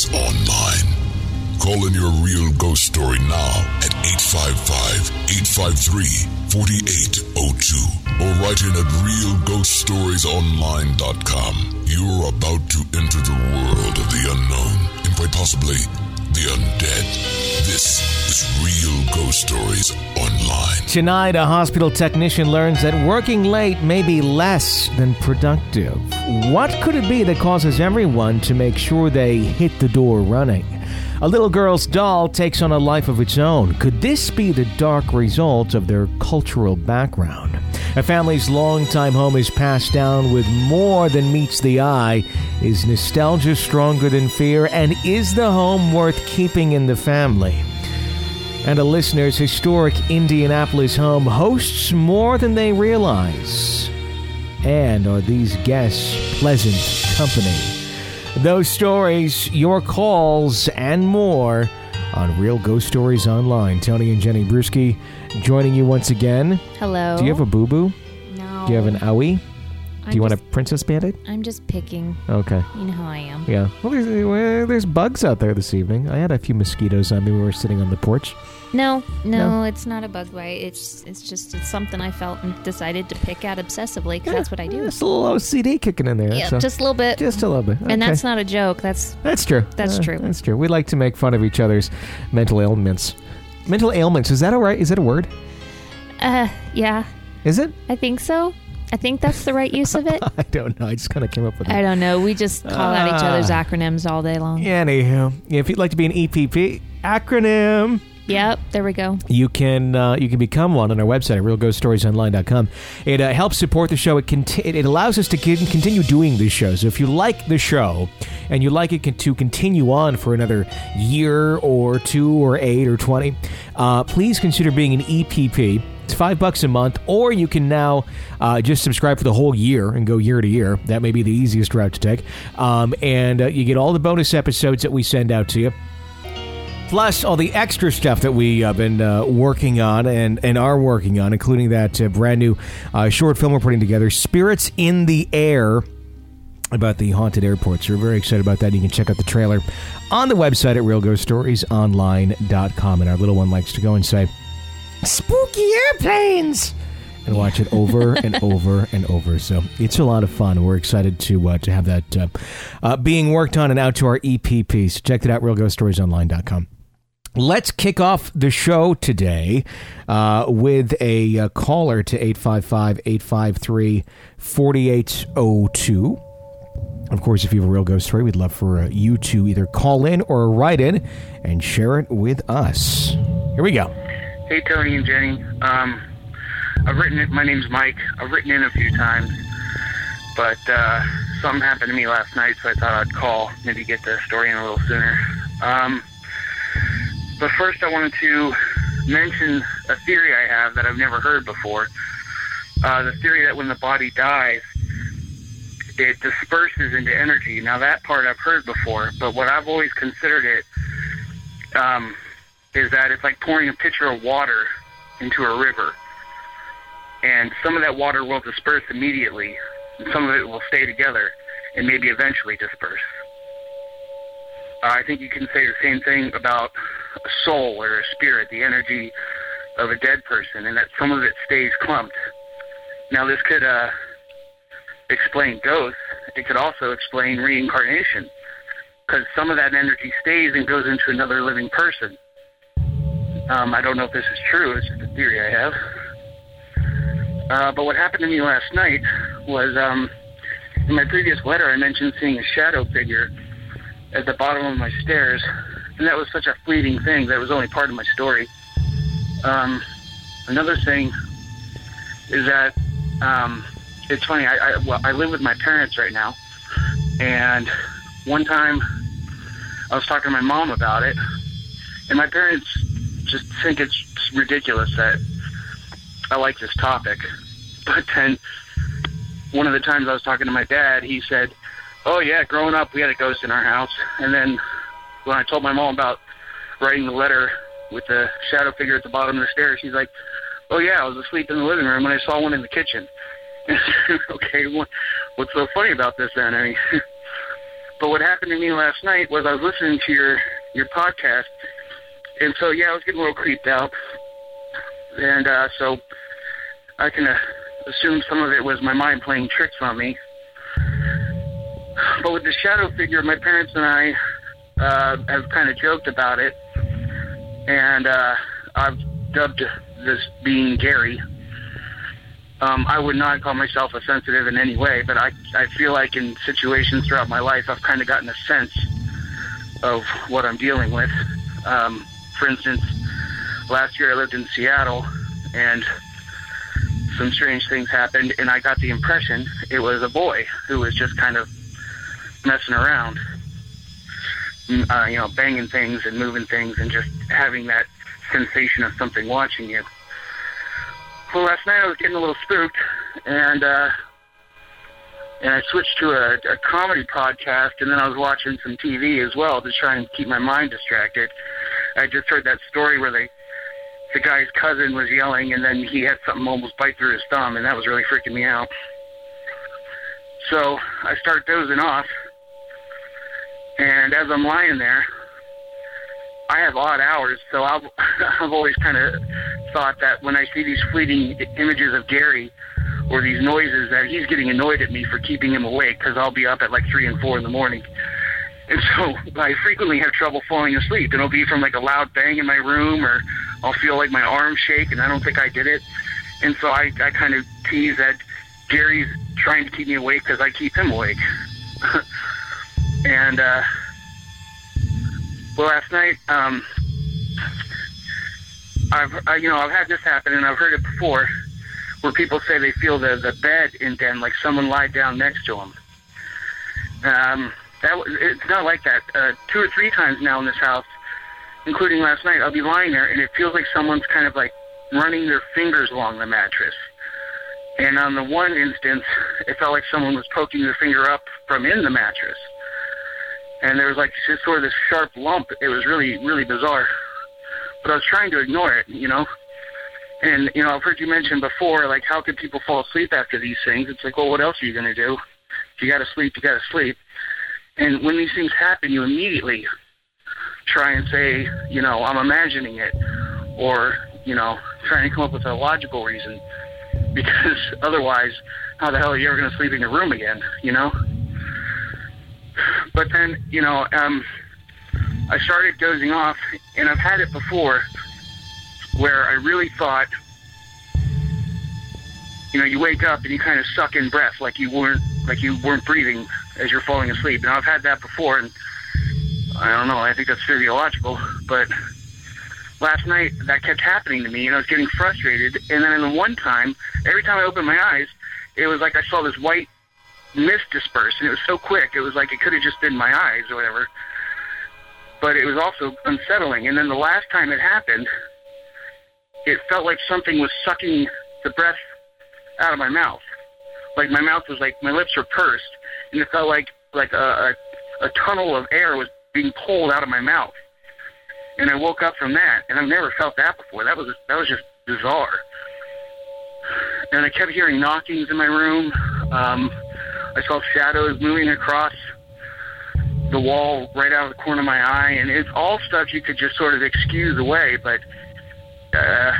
Stories Online. Call in your real ghost story now at 855 853 4802 or write in at realghoststoriesonline.com. You're about to enter the world of the unknown and quite possibly the undead. This is Real Ghost Stories Online. Tonight, a hospital technician learns that working late may be less than productive. What could it be that causes everyone to make sure they hit the door running? A little girl's doll takes on a life of its own. Could this be the dark result of their cultural background? A family's longtime home is passed down with more than meets the eye. Is nostalgia stronger than fear? And is the home worth keeping in the family? And a listener's historic Indianapolis home hosts more than they realize. And are these guests pleasant company? Those stories, your calls, and more on Real Ghost Stories Online. Tony and Jenny Brueski joining you once again. Hello. Do you have a boo boo? No. Do you have an owie? Do you want a princess bandit? I'm just picking. Okay. You know how I am. Yeah. Well, there's, well, there's bugs out there this evening. I had a few mosquitoes on me when we were sitting on the porch. No, no, No? it's not a bug bite. It's it's just it's something I felt and decided to pick at obsessively because that's what I do. Just a little OCD kicking in there. Yeah, so- just a little bit. just a little bit. And that's not a joke. That's That's true. That's Uh, true. That's true. We like to make fun of each other's mental ailments. Mental ailments. Is that all right? Is that a word? uh yeah. Is it? I think so. I think that's the right use of it. I don't know. I just kind of came up with it. I don't know. We just call out each other's Ah. acronyms all day long. Anywho, if you'd like to be an EPP acronym, Yep, there we go. you can uh, you can become one on our website at realghoststoriesonline.com. It uh, helps support the show. It, conti- it allows us to con- continue doing this show. So if you like the show and you like it con- to continue on for another year or two or eight or twenty, uh, please consider being an EPP. It's five bucks a month, or you can now uh, just subscribe for the whole year and go year to year. That may be the easiest route to take. Um, and uh, you get all the bonus episodes that we send out to you plus all the extra stuff that we have been uh, working on and, and are working on, including that uh, brand new uh, short film we're putting together, Spirits in the Air. About the haunted airports. We're very excited about that. You can check out the trailer on the website at realghoststoriesonline.com. And our little one likes to go and say, Spooky airplanes! And watch it over and over and over. So it's a lot of fun. We're excited to uh, to have that uh, uh, being worked on and out to our EPP. So check it out, realghoststoriesonline.com. Let's kick off the show today uh, with a, uh caller to 855 853 4802. Of course, if you have a real ghost story, we'd love for uh, you to either call in or write in and share it with us. Here we go. Hey, Tony and Jenny. Um, I've written it. My name's Mike. I've written in a few times, but uh, something happened to me last night, so I thought I'd call, maybe get the story in a little sooner. Um, but first, I wanted to mention a theory I have that I've never heard before. Uh, the theory that when the body dies, it disperses into energy. Now, that part I've heard before, but what I've always considered it um, is that it's like pouring a pitcher of water into a river. And some of that water will disperse immediately, and some of it will stay together and maybe eventually disperse. I think you can say the same thing about a soul or a spirit, the energy of a dead person, and that some of it stays clumped. Now, this could uh, explain ghosts. It could also explain reincarnation, because some of that energy stays and goes into another living person. Um, I don't know if this is true. It's just a theory I have. Uh, but what happened to me last night was um, in my previous letter, I mentioned seeing a shadow figure at the bottom of my stairs, and that was such a fleeting thing that was only part of my story. Um, another thing is that um, it's funny. I, I, well, I live with my parents right now, and one time I was talking to my mom about it, and my parents just think it's ridiculous that I like this topic. But then one of the times I was talking to my dad, he said, "Oh yeah, growing up we had a ghost in our house." And then when I told my mom about writing the letter with the shadow figure at the bottom of the stairs, she's like, "Oh yeah, I was asleep in the living room and I saw one in the kitchen." okay, what, what's so funny about this then? I mean, but what happened to me last night was I was listening to your your podcast, and so yeah, I was getting a little creeped out, and uh, so I can uh, assume some of it was my mind playing tricks on me. But with the shadow figure, my parents and I uh, have kind of joked about it, and uh, I've dubbed this being Gary. Um, I would not call myself a sensitive in any way, but I, I feel like in situations throughout my life, I've kind of gotten a sense of what I'm dealing with. Um, for instance, last year I lived in Seattle, and some strange things happened, and I got the impression it was a boy who was just kind of messing around, mm, uh, you know, banging things and moving things, and just having that sensation of something watching you. Well, last night I was getting a little spooked, and uh, and I switched to a, a comedy podcast, and then I was watching some TV as well to try and keep my mind distracted. I just heard that story where they the guy's cousin was yelling, and then he had something almost bite through his thumb, and that was really freaking me out. So I start dozing off, and as I'm lying there, I have odd hours, so I've I've always kind of thought that when I see these fleeting images of Gary or these noises, that he's getting annoyed at me for keeping him awake because I'll be up at like three and four in the morning. And so I frequently have trouble falling asleep. It'll be from like a loud bang in my room, or I'll feel like my arm shake, and I don't think I did it. And so I, I kind of tease that Gary's trying to keep me awake because I keep him awake. and uh, well, last night, um, I've I, you know I've had this happen, and I've heard it before, where people say they feel the the bed indent, like someone lied down next to them. Um, that it's not like that. Uh, two or three times now in this house, including last night, I'll be lying there, and it feels like someone's kind of like running their fingers along the mattress. And on the one instance, it felt like someone was poking their finger up from in the mattress. And there was like just sort of this sharp lump. It was really, really bizarre. But I was trying to ignore it, you know. And, you know, I've heard you mention before, like, how could people fall asleep after these things? It's like, well, what else are you to do? If you got to sleep, you got to sleep. And when these things happen, you immediately try and say, you know, I'm imagining it, or, you know, trying to come up with a logical reason. Because otherwise, how the hell are you ever to sleep in your room again, you know? But then, you know, um, I started dozing off, and I've had it before where I really thought, you know, you wake up and you kind of suck in breath like you weren't like you weren't breathing as you're falling asleep. Now I've had that before, and I don't know. I think that's physiological, but last night that kept happening to me, and I was getting frustrated. And then in the one time, every time I opened my eyes, it was like I saw this white mist disperse, and it was so quick. It was like it could have just been my eyes or whatever. But it was also unsettling. And then the last time it happened, it felt like something was sucking the breath out of my mouth. Like my mouth was like my lips were pursed, and it felt like like a, a, a tunnel of air was being pulled out of my mouth. And I woke up from that, and I've never felt that before. That was that was just bizarre. And I kept hearing knockings in my room. Um, I saw shadows moving across the wall right out of the corner of my eye, and it's all stuff you could just sort of excuse away, but uh,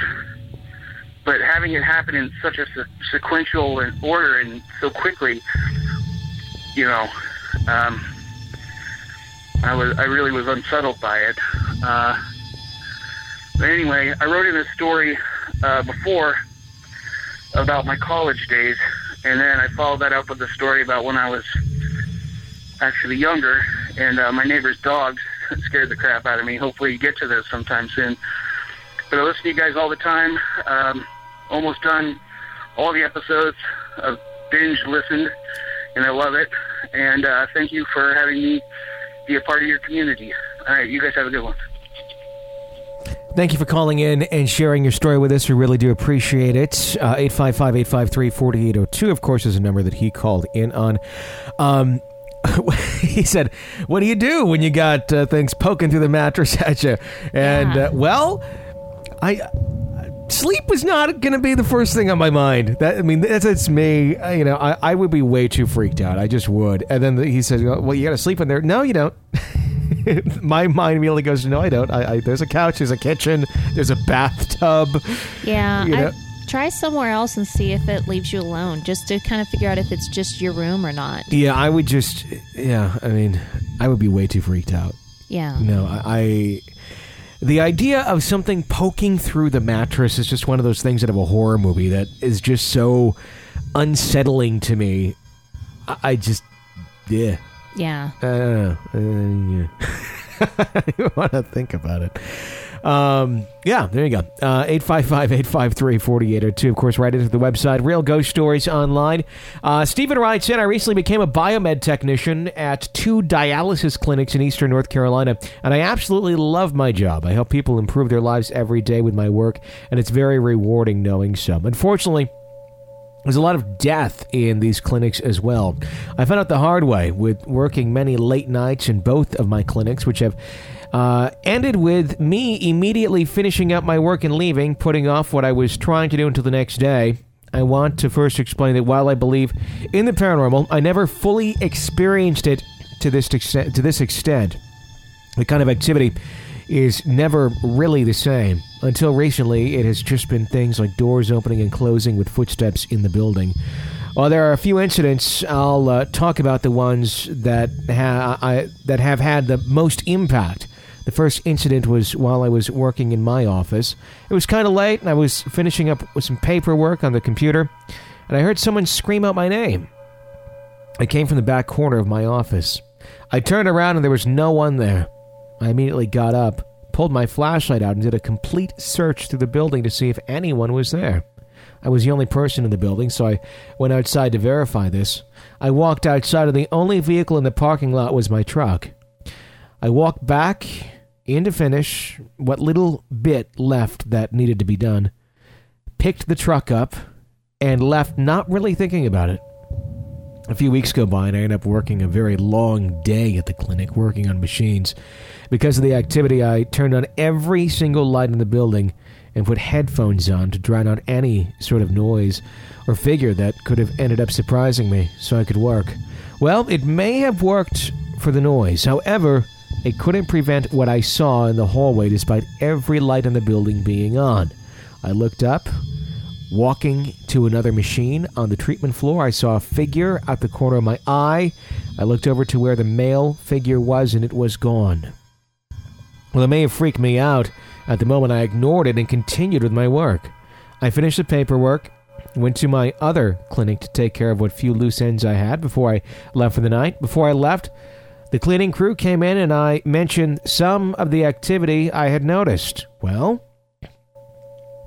but having it happen in such a se- sequential and order and so quickly, you know, um, I was I really was unsettled by it. Uh, but anyway, I wrote in a story uh, before about my college days, and then I followed that up with a story about when I was actually younger, and uh, my neighbor's dogs scared the crap out of me. Hopefully, you get to this sometime soon. But I listen to you guys all the time. Um, almost done all the episodes. I've binge listened, and I love it. And uh, thank you for having me be a part of your community. All right, you guys have a good one. Thank you for calling in and sharing your story with us. We really do appreciate it. Uh, 855 853 4802, of course, is a number that he called in on. Um, he said, What do you do when you got uh, things poking through the mattress at you? And, Yeah. uh, well, I. sleep was not going to be the first thing on my mind. That I mean, that's, that's me. Uh, You know, I, I would be way too freaked out. I just would. And then he says, "Well, you got to sleep in there." No, you don't. my mind immediately goes, "No, I don't. I, I there's a couch, there's a kitchen, there's a bathtub." Yeah, You know? I try somewhere else and see if it leaves you alone, just to kind of figure out if it's just your room or not. Yeah, I would just. Yeah, I mean, I would be way too freaked out. Yeah. No, I, I. The idea of something poking through the mattress is just one of those things out of a horror movie that is just so unsettling to me. I, I just, yeah, Yeah. I don't know. Uh, yeah. I want to think about it. Um, yeah, there you go. Uh, 855-853-4802. Of course, right into the website, Real Ghost Stories Online. Uh, Stephen writes in, I recently became a biomed technician at two dialysis clinics in eastern North Carolina, and I absolutely love my job. I help people improve their lives every day with my work, and it's very rewarding knowing so. Unfortunately, there's a lot of death in these clinics as well. I found out the hard way with working many late nights in both of my clinics, which have uh, ended with me immediately finishing up my work and leaving, putting off what I was trying to do until the next day. I want to first explain that while I believe in the paranormal, I never fully experienced it to this extent. To this extent, the kind of activity is never really the same. Until recently, it has just been things like doors opening and closing with footsteps in the building. While there are a few incidents, I'll uh, talk about the ones that ha- I, that have had the most impact. The first incident was while I was working in my office. It was kind of late, and I was finishing up with some paperwork on the computer, and I heard someone scream out my name. It came from the back corner of my office. I turned around, and there was no one there. I immediately got up, pulled my flashlight out, and did a complete search through the building to see if anyone was there. I was the only person in the building, so I went outside to verify this. I walked outside, and the only vehicle in the parking lot was my truck. I walked back in to finish what little bit left that needed to be done, picked the truck up, and left not really thinking about it. A few weeks go by, and I end up working a very long day at the clinic working on machines. Because of the activity, I turned on every single light in the building and put headphones on to drown out any sort of noise or figure that could have ended up surprising me so I could work. Well, it may have worked for the noise. However, it couldn't prevent what I saw in the hallway despite every light in the building being on. I looked up, walking to another machine on the treatment floor. I saw a figure out the corner of my eye. I looked over to where the male figure was and it was gone. Well, it may have freaked me out. At the moment, I ignored it and continued with my work. I finished the paperwork, went to my other clinic to take care of what few loose ends I had before I left for the night. Before I left, the cleaning crew came in and I mentioned some of the activity I had noticed. Well,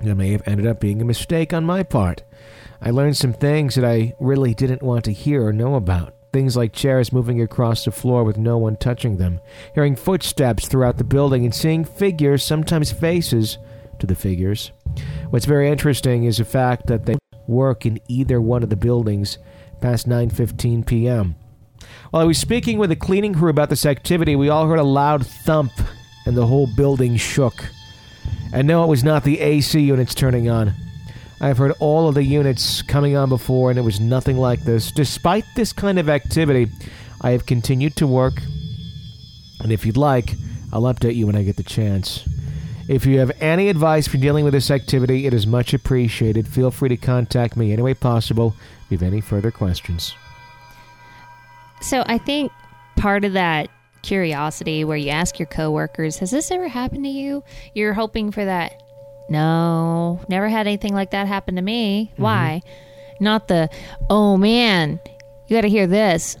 it may have ended up being a mistake on my part. I learned some things that I really didn't want to hear or know about. Things like chairs moving across the floor with no one touching them, hearing footsteps throughout the building, and seeing figures, sometimes faces, to the figures. What's very interesting is the fact that they work in either one of the buildings past 9:15 p.m. While I was speaking with the cleaning crew about this activity, we all heard a loud thump and the whole building shook. And no, it was not the AC units turning on. I've heard all of the units coming on before, and it was nothing like this. Despite this kind of activity, I have continued to work, and if you'd like, I'll update you when I get the chance. If you have any advice for dealing with this activity, it is much appreciated. Feel free to contact me any way possible if you have any further questions. So I think part of that curiosity where you ask your coworkers, has this ever happened to you? You're hoping for that. No, never had anything like that happen to me. Why? Not the, oh man, you got to hear this.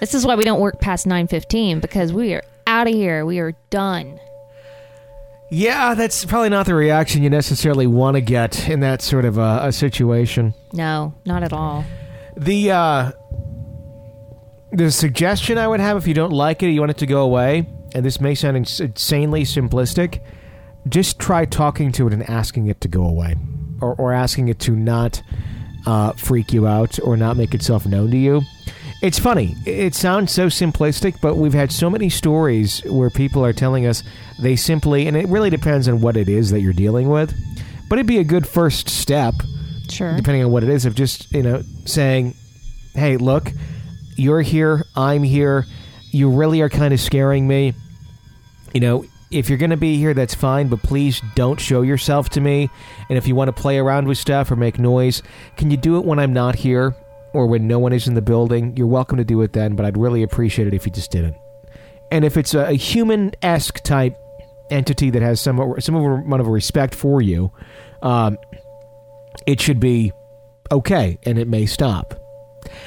This is why we don't work past 9:15 because we are out of here. We are done. Yeah, that's probably not the reaction you necessarily want to get in that sort of uh, a situation. No, not at all. The uh, the suggestion I would have if you don't like it, you want it to go away, and this may sound insanely simplistic, just try talking to it and asking it to go away, or, or asking it to not uh, freak you out or not make itself known to you. It's funny. It sounds so simplistic, but we've had so many stories where people are telling us they simply, and it really depends on what it is that you're dealing with, but it'd be a good first step, Sure. depending on what it is, of just you know saying, "Hey, look, you're here, I'm here. You really are kind of scaring me. You know." If you're going to be here, that's fine, but please don't show yourself to me. And if you want to play around with stuff or make noise, can you do it when I'm not here or when no one is in the building? You're welcome to do it then, but I'd really appreciate it if you just didn't. And if it's a, human esque type entity that has some some amount of respect for you, um, it should be okay, and it may stop.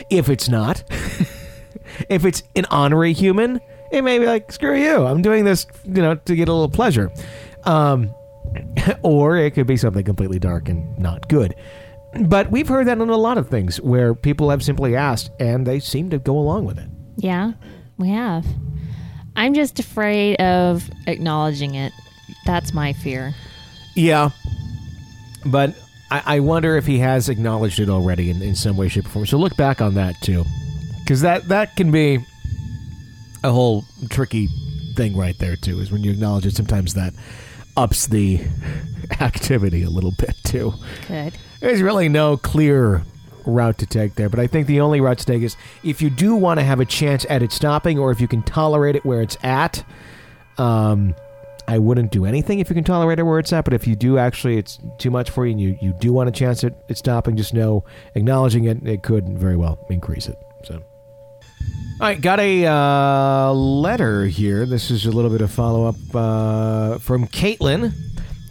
If it's not, if it's an honorary human, it may be like screw you. I'm doing this, you know, to get a little pleasure. Um, or it could be something completely dark and not good. But we've heard that in a lot of things where people have simply asked and they seem to go along with it. Yeah, we have. I'm just afraid of acknowledging it. That's my fear. Yeah. But I, I wonder if he has acknowledged it already in, in some way, shape, or form. So look back on that too. Because that, that can be a whole tricky thing right there too, is when you acknowledge it, sometimes that ups the activity a little bit too. Good. There's really no clear route to take there, but I think the only route to take is if you do want to have a chance at it stopping, or if you can tolerate it where it's at. Um, I wouldn't do anything if you can tolerate it where it's at, but if you do actually, it's too much for you, and you, you do want a chance at it stopping, just know acknowledging it, it could very well increase it. All right, got a uh, letter here. This is a little bit of follow up uh, from Caitlin.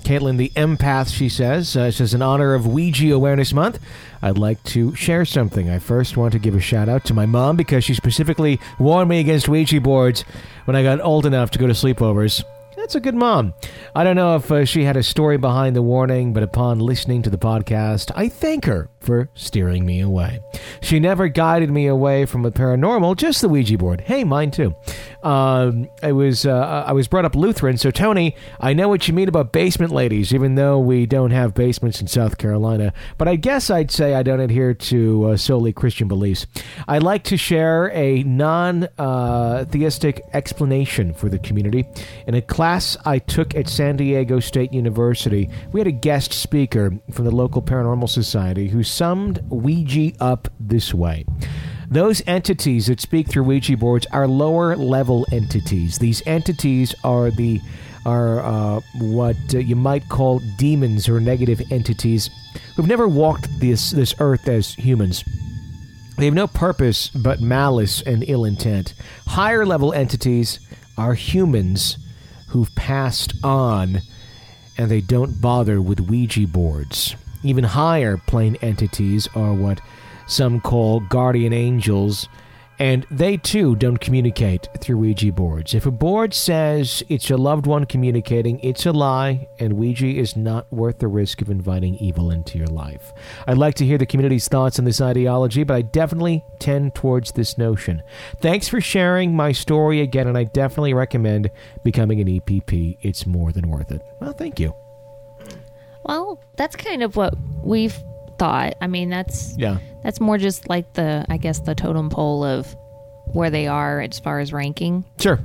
Caitlin, the empath, she says, uh, says, in honor of Ouija Awareness Month, I'd like to share something. I first want to give a shout out to my mom because she specifically warned me against Ouija boards when I got old enough to go to sleepovers. That's a good mom. I don't know if uh, she had a story behind the warning, but upon listening to the podcast, I thank her for steering me away. She never guided me away from the paranormal, just the Ouija board. Hey, mine too. Um, I was uh, I was brought up Lutheran, so Tony, I know what you mean about basement ladies, even though we don't have basements in South Carolina. But I guess I'd say I don't adhere to uh, solely Christian beliefs. I like to share a non-theistic explanation for the community. In a class I took at San Diego State University, we had a guest speaker from the local paranormal society who summed Ouija up this way. Those entities that speak through Ouija boards are lower level entities. These entities are the are uh, what uh, you might call demons or negative entities who've never walked this this earth as humans. They have no purpose but malice and ill intent. Higher level entities are humans who've passed on and they don't bother with Ouija boards. Even higher plane entities are what some call guardian angels, and they too don't communicate through Ouija boards. If a board says it's your loved one communicating, it's a lie, and Ouija is not worth the risk of inviting evil into your life. I'd like to hear the community's thoughts on this ideology, but I definitely tend towards this notion. Thanks for sharing my story again, and I definitely recommend becoming an EPP. It's more than worth it. Well, thank you. Well, that's kind of what we've thought. I mean, that's Yeah. that's more just like the I guess the totem pole of where they are as far as ranking. Sure.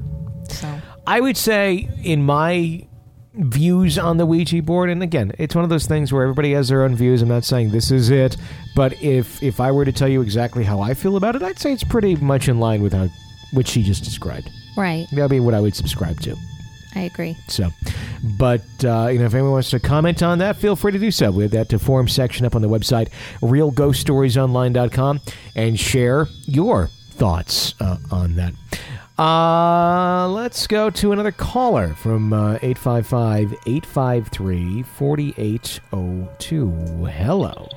So I would say, in my views on the Ouija board, and again, it's one of those things where everybody has their own views. I'm not saying this is it, but if if I were to tell you exactly how I feel about it, I'd say it's pretty much in line with how what she just described. right, That'd be what I would subscribe to. I agree. So, but uh, you know, if anyone wants to comment on that, feel free to do so. We have that to forum section up on the website, realghoststoriesonline.com, and share your thoughts uh, on that. Uh, let's go to another caller from uh, 855 853 4802. Hello.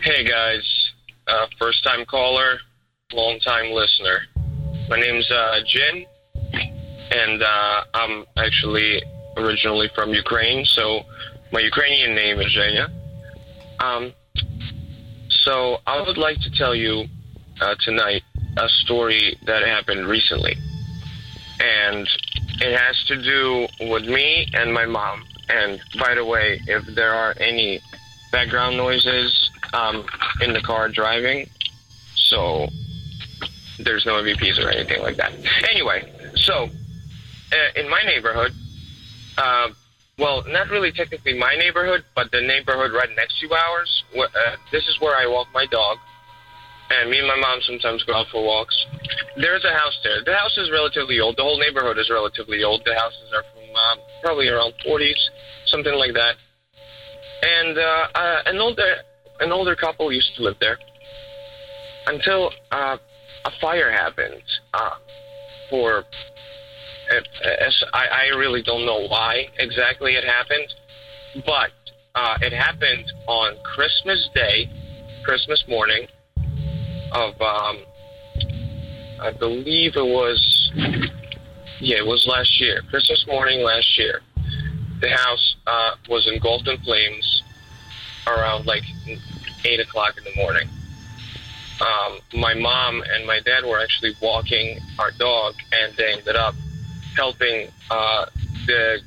Hey guys, uh, first time caller, long time listener. My name's uh, Jin, and uh, I'm actually originally from Ukraine, so my Ukrainian name is Zhenya. Um, so I would like to tell you uh, tonight a story that happened recently, and it has to do with me and my mom. And by the way, if there are any background noises um, in the car driving, so there's no EVPs or anything like that. Anyway, so in my neighborhood, uh, well, not really technically my neighborhood, but the neighborhood right next to ours. Uh, this is where I walk my dog, and me and my mom sometimes go out for walks. There's a house there. The house is relatively old. The whole neighborhood is relatively old. The houses are from um, probably around 40s, something like that. And uh, uh, an older an older couple used to live there until uh, a fire happened. Uh, for uh, as I, I really don't know why exactly it happened, but uh, it happened on Christmas Day, Christmas morning of um, I believe it was yeah, it was last year, Christmas morning last year. The house uh, was engulfed in flames around like eight o'clock in the morning. Um, my mom and my dad were actually walking our dog, and they ended up helping uh, the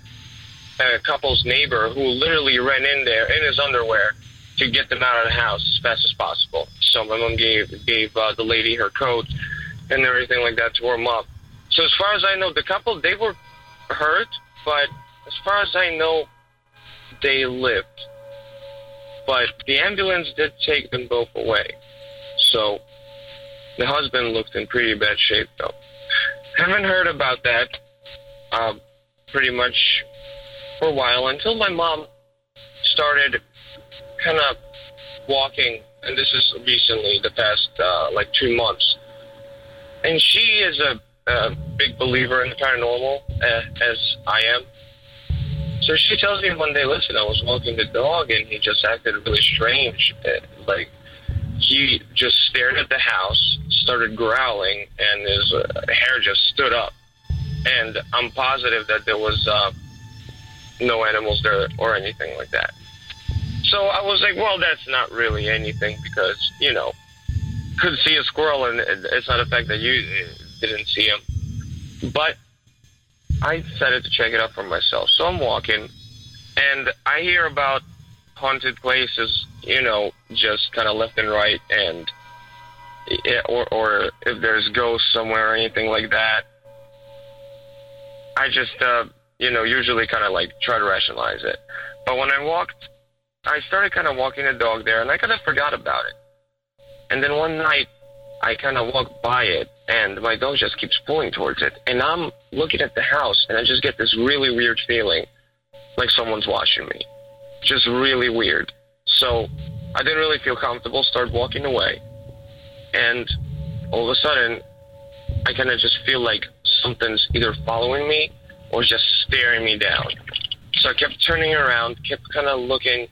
uh, couple's neighbor, who literally ran in there in his underwear to get them out of the house as fast as possible. So my mom gave gave uh, the lady her coat and everything like that to warm up. So as far as I know, the couple they were hurt, but as far as I know, they lived. But the ambulance did take them both away. So the husband looked in pretty bad shape, though. Haven't heard about that uh, pretty much for a while until my mom started kind of walking, and this is recently, the past uh, like two months. And she is a, a big believer in the paranormal, uh, as I am. So she tells me one day, listen, I was walking the dog and he just acted really strange. Like, he just stared at the house, started growling, and his uh, hair just stood up. And I'm positive that there was uh, no animals there or anything like that. So I was like, well, that's not really anything because, you know, could see a squirrel and it's not a fact that you uh, didn't see him. But I decided to check it out for myself. So I'm walking and I hear about haunted places, you know, just kind of left and right and or or if there's ghosts somewhere or anything like that. I just uh, you know, usually kind of like try to rationalize it. But when I walked I started kind of walking the dog there and I kind of forgot about it. And then one night I kind of walked by it and my dog just keeps pulling towards it. And I'm looking at the house and I just get this really weird feeling like someone's watching me. Just really weird. So I didn't really feel comfortable, started walking away. And all of a sudden, I kind of just feel like something's either following me or just staring me down. So I kept turning around, kept kind of looking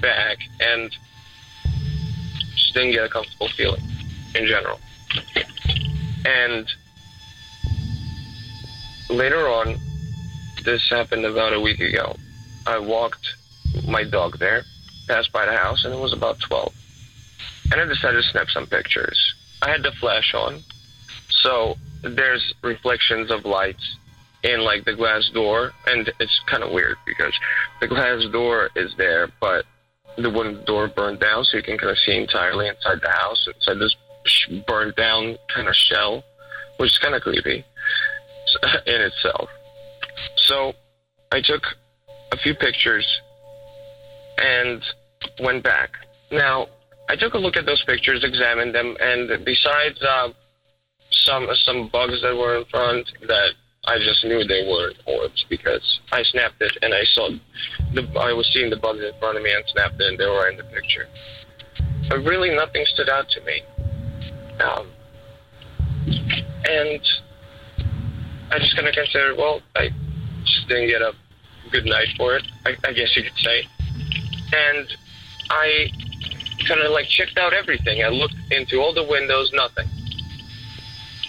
back, and just didn't get a comfortable feeling in general. And later on, this happened about a week ago. I walked my dog there, passed by the house, and it was about 12. And I decided to snap some pictures. I had the flash on, so there's reflections of lights in like the glass door, and it's kind of weird because the glass door is there, but the wooden door burned down, so you can kind of see entirely inside the house, inside this burned down kind of shell, which is kind of creepy in itself. So I took a few pictures and went back. Now, I took a look at those pictures, examined them, and besides uh, some some bugs that were in front that I just knew they were orbs because I snapped it and I saw the I was seeing the bugs in front of me and snapped it and they were in the picture. But really, nothing stood out to me. Um, and I just kind of considered, well, I just didn't get a good night for it, I, I guess you could say. And I kind of like checked out everything. I looked into all the windows, nothing.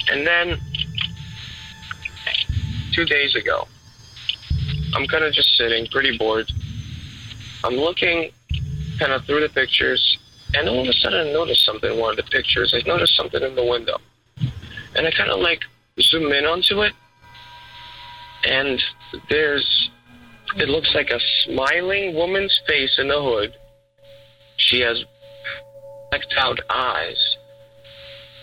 And then two days ago, I'm kind of just sitting, pretty bored. I'm looking kind of through the pictures, and all of a sudden I noticed something in one of the pictures. I noticed something in the window. And I kind of like zoom in onto it, and there's, it looks like a smiling woman's face in the hood. She has blacked out eyes,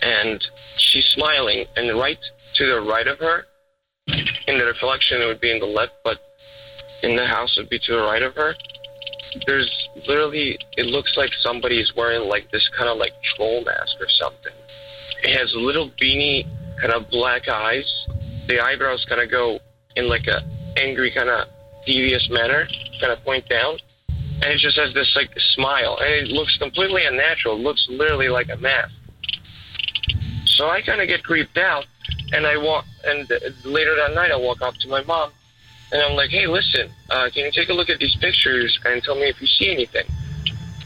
and she's smiling, and right to the right of her, in the reflection it would be in the left, but in the house it would be to the right of her. There's literally, it looks like somebody is wearing like this kind of like troll mask or something. It has little beanie, kind of black eyes. The eyebrows kind of go in like a angry kind of devious manner, kind of point down, and it just has this like smile, and it looks completely unnatural. It looks literally like a mask. So I kind of get creeped out, and I walk. And later that night, I walk up to my mom, and I'm like, "Hey, listen, uh, can you take a look at these pictures and tell me if you see anything?"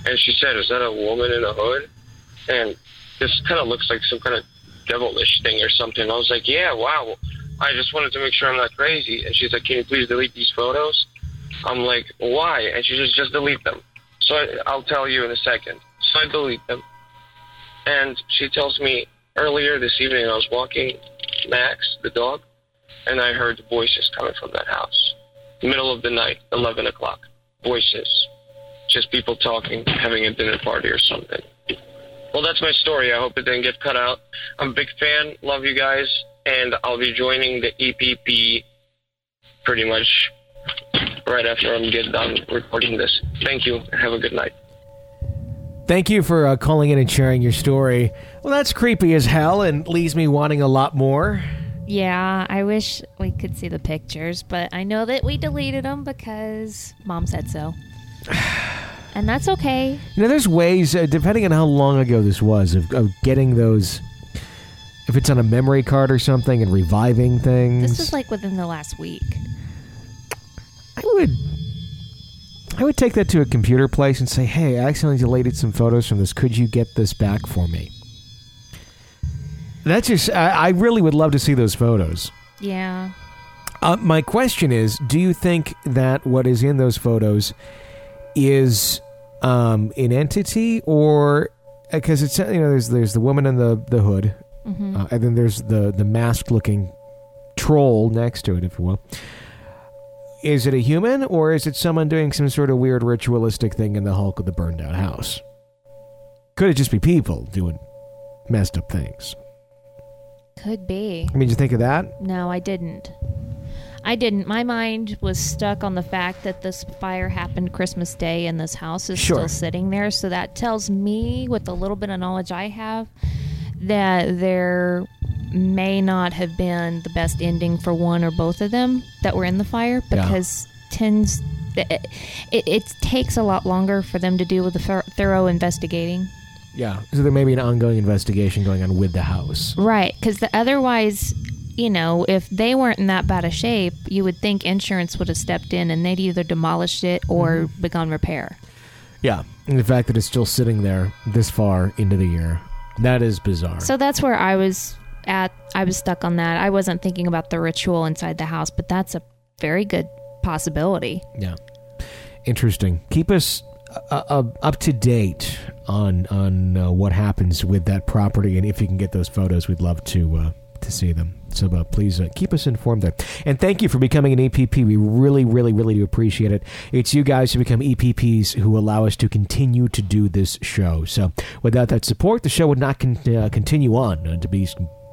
And she said, "Is that a woman in a hood?" And this kind of looks like some kind of devilish thing or something. I was like, "Yeah, wow." I just wanted to make sure I'm not crazy. And she's like, "Can you please delete these photos?" I'm like, "Why?" And she says, "Just delete them." So I, I'll tell you in a second. So I delete them, and she tells me earlier this evening I was walking Max, the dog, and I heard voices coming from that house. Middle of the night, 11 o'clock. Voices. Just people talking, having a dinner party or something. Well, that's my story. I hope it didn't get cut out. I'm a big fan. Love you guys. And I'll be joining the EPP pretty much right after I'm get done recording this. Thank you. Have a good night. Thank you for uh, calling in and sharing your story. Well, that's creepy as hell and leaves me wanting a lot more. Yeah, I wish we could see the pictures, but I know that we deleted them because mom said so. and that's okay. You know, there's ways, uh, depending on how long ago this was, of, of getting those. If it's on a memory card or something and reviving things. This is like within the last week. I would. I would take that to a computer place and say, hey, I accidentally deleted some photos from this. Could you get this back for me? That's just. I, I really would love to see those photos. Yeah. Uh, my question is do you think that what is in those photos is um, an entity or because it's you know there's there's the woman in the the hood uh, and then there's the the masked looking troll next to it if you will is it a human or is it someone doing some sort of weird ritualistic thing in the hulk of the burned out house could it just be people doing messed up things Could be. i mean did you think of that No, I didn't. I didn't. My mind was stuck on the fact that this fire happened Christmas Day and this house is Sure. still sitting there. So that tells me, with the little bit of knowledge I have, that there may not have been the best ending for one or both of them that were in the fire Yeah. because tends it, it, it takes a lot longer for them to do with the thor- thorough investigating. Yeah so there may be an ongoing investigation going on with the house Right, because otherwise, you know, if they weren't in that bad a shape, you would think insurance would have stepped in and they'd either demolished it or mm-hmm. begun repair. Yeah, and the fact that it's still sitting there this far into the year, that is bizarre. So that's where I was at. I was stuck on that. I wasn't thinking about the ritual inside the house, but that's a very good possibility. yeah, interesting. Keep us uh, uh, up to date on on uh, what happens with that property, and if you can get those photos, we'd love to uh, to see them. So uh, please uh, keep us informed there. And thank you for becoming an EPP. We really, really, really do appreciate it. It's you guys who become EPPs who allow us to continue to do this show. So without that support, the show would not con- continue on. To be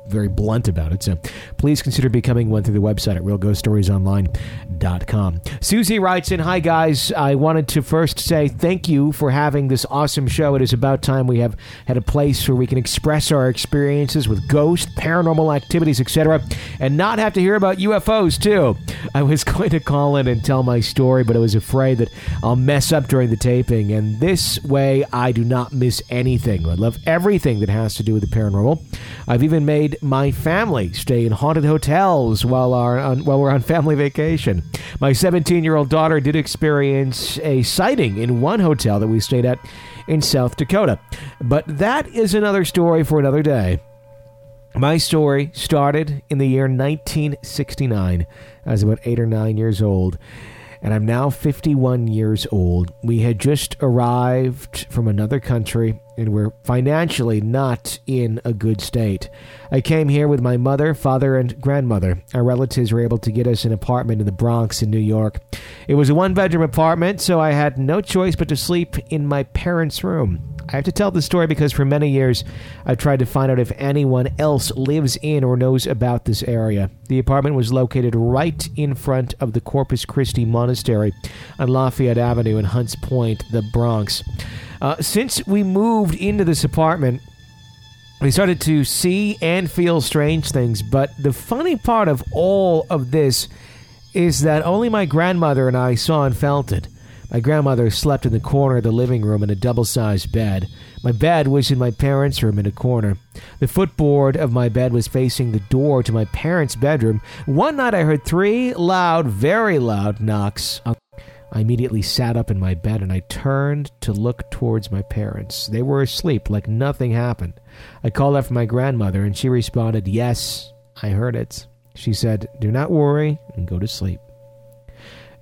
very blunt about it. So please consider becoming one through the website at realghoststoriesonline.com. Susie writes in, Hi guys, I wanted to first say thank you for having this awesome show. It is about time we have had a place where we can express our experiences with ghosts, paranormal activities, etc., and not have to hear about UFOs too. I was going to call in and tell my story, but I was afraid that I'll mess up during the taping, and this way I do not miss anything. I love everything that has to do with the paranormal. I've even made my family stay in haunted hotels while our on, while we're on family vacation. My 17 year old daughter did experience a sighting in one hotel that we stayed at in South Dakota, but that is another story for another day. My story started in the year 1969. I was about eight or nine years old, and I'm now 51 years old. We had just arrived from another country, and we're financially not in a good state. I came here with my mother, father, and grandmother. Our relatives were able to get us an apartment in the Bronx in New York. It was a one bedroom apartment, so I had no choice but to sleep in my parents' room. I have to tell this story because for many years I've tried to find out if anyone else lives in or knows about this area. The apartment was located right in front of the Corpus Christi Monastery on Lafayette Avenue in Hunts Point, the Bronx. Uh, since we moved into this apartment, we started to see and feel strange things, but the funny part of all of this is that only my grandmother and I saw and felt it. My grandmother slept in the corner of the living room in a double sized bed. My bed was in my parents' room in a corner. The footboard of my bed was facing the door to my parents' bedroom. One night I heard three loud, very loud knocks. I immediately sat up in my bed and I turned to look towards my parents. They were asleep, like nothing happened. I called for my grandmother and she responded, Yes, I heard it. She said, Do not worry and go to sleep.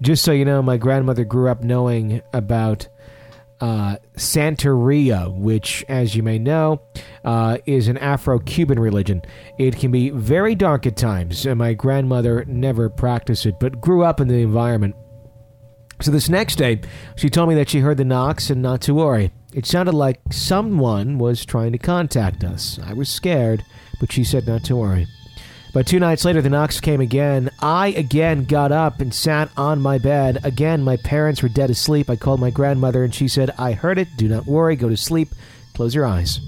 Just so you know, my grandmother grew up knowing about uh, Santeria, which, as you may know, uh, is an Afro Cuban religion. It can be very dark at times, and my grandmother never practiced it, but grew up in the environment. So this next day, she told me that she heard the knocks and not to worry. It sounded like someone was trying to contact us. I was scared, but she said not to worry. But two nights later, the knocks came again. I again got up and sat on my bed. Again, my parents were dead asleep. I called my grandmother, and she said, I heard it. Do not worry. Go to sleep. Close your eyes.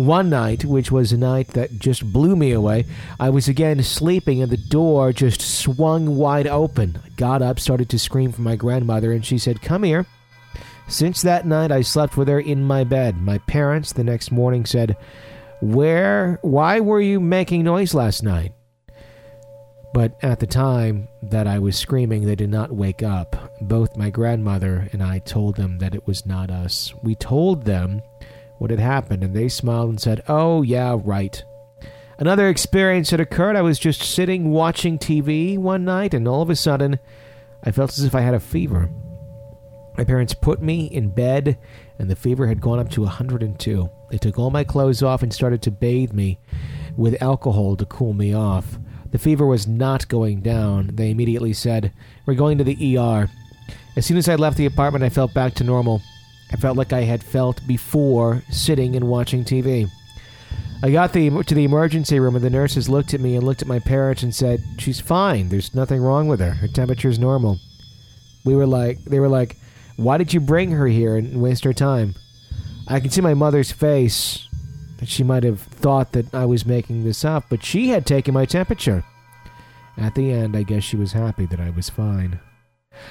One night, which was a night that just blew me away, I was again sleeping and the door just swung wide open. I got up, started to scream for my grandmother, and she said, Come here. Since that night, I slept with her in my bed. My parents the next morning said, where, why were you making noise last night? But at the time that I was screaming, they did not wake up. Both my grandmother and I told them that it was not us. We told them what had happened, and they smiled and said, Oh, yeah, right. Another experience had occurred. I was just sitting watching TV one night, and all of a sudden, I felt as if I had a fever. My parents put me in bed, and the fever had gone up to 102. They took all my clothes off and started to bathe me with alcohol to cool me off. The fever was not going down. They immediately said, We're going to the ER. As soon as I left the apartment, I felt back to normal. I felt like I had felt before sitting and watching TV. I got the, to the emergency room, and the nurses looked at me and looked at my parents and said, She's fine. There's nothing wrong with her. Her temperature's normal. We were like, They were like, Why did you bring her here and waste her time? I can see my mother's face that she might have thought that I was making this up, but she had taken my temperature. At the end, I guess she was happy that I was fine.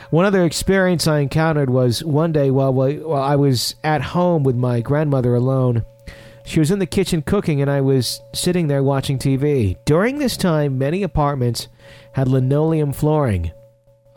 One other experience I encountered was one day while, while I was at home with my grandmother alone. She was in the kitchen cooking, and I was sitting there watching TV. During this time, many apartments had linoleum flooring.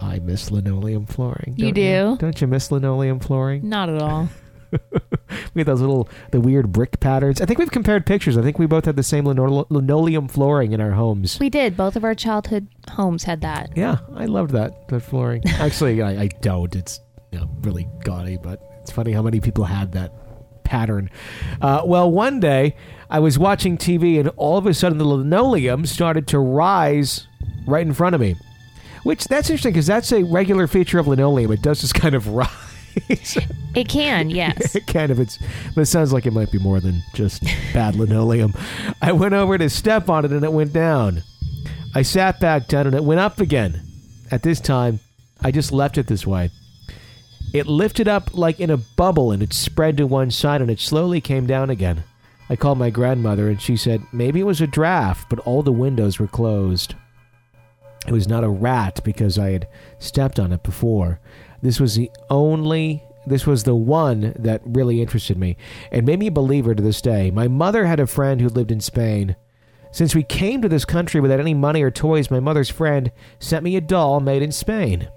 I miss linoleum flooring. You don't do? Don't you miss linoleum flooring? Not at all. we had those little the weird brick patterns. I think we've compared pictures. I think we both had the same lino- linoleum flooring in our homes. We did. Both of our childhood homes had that. Yeah, I loved that that flooring. Actually, I, I don't. It's you know, really gaudy, but it's funny how many people had that pattern. Uh, well, one day I was watching TV, and all of a sudden the linoleum started to rise right in front of me. Which that's interesting because that's a regular feature of linoleum. It does just kind of rise. It can, yes. it kind of it's but it sounds like it might be more than just bad linoleum. I went over to step on it and it went down. I sat back down and it went up again. At this time, I just left it this way. It lifted up like in a bubble and it spread to one side and it slowly came down again. I called my grandmother and she said maybe it was a draft, but all the windows were closed. It was not a rat because I had stepped on it before. This was the only this was the one that really interested me and made me a believer to this day. My mother had a friend who lived in Spain. Since we came to this country without any money or toys, my mother's friend sent me a doll made in Spain.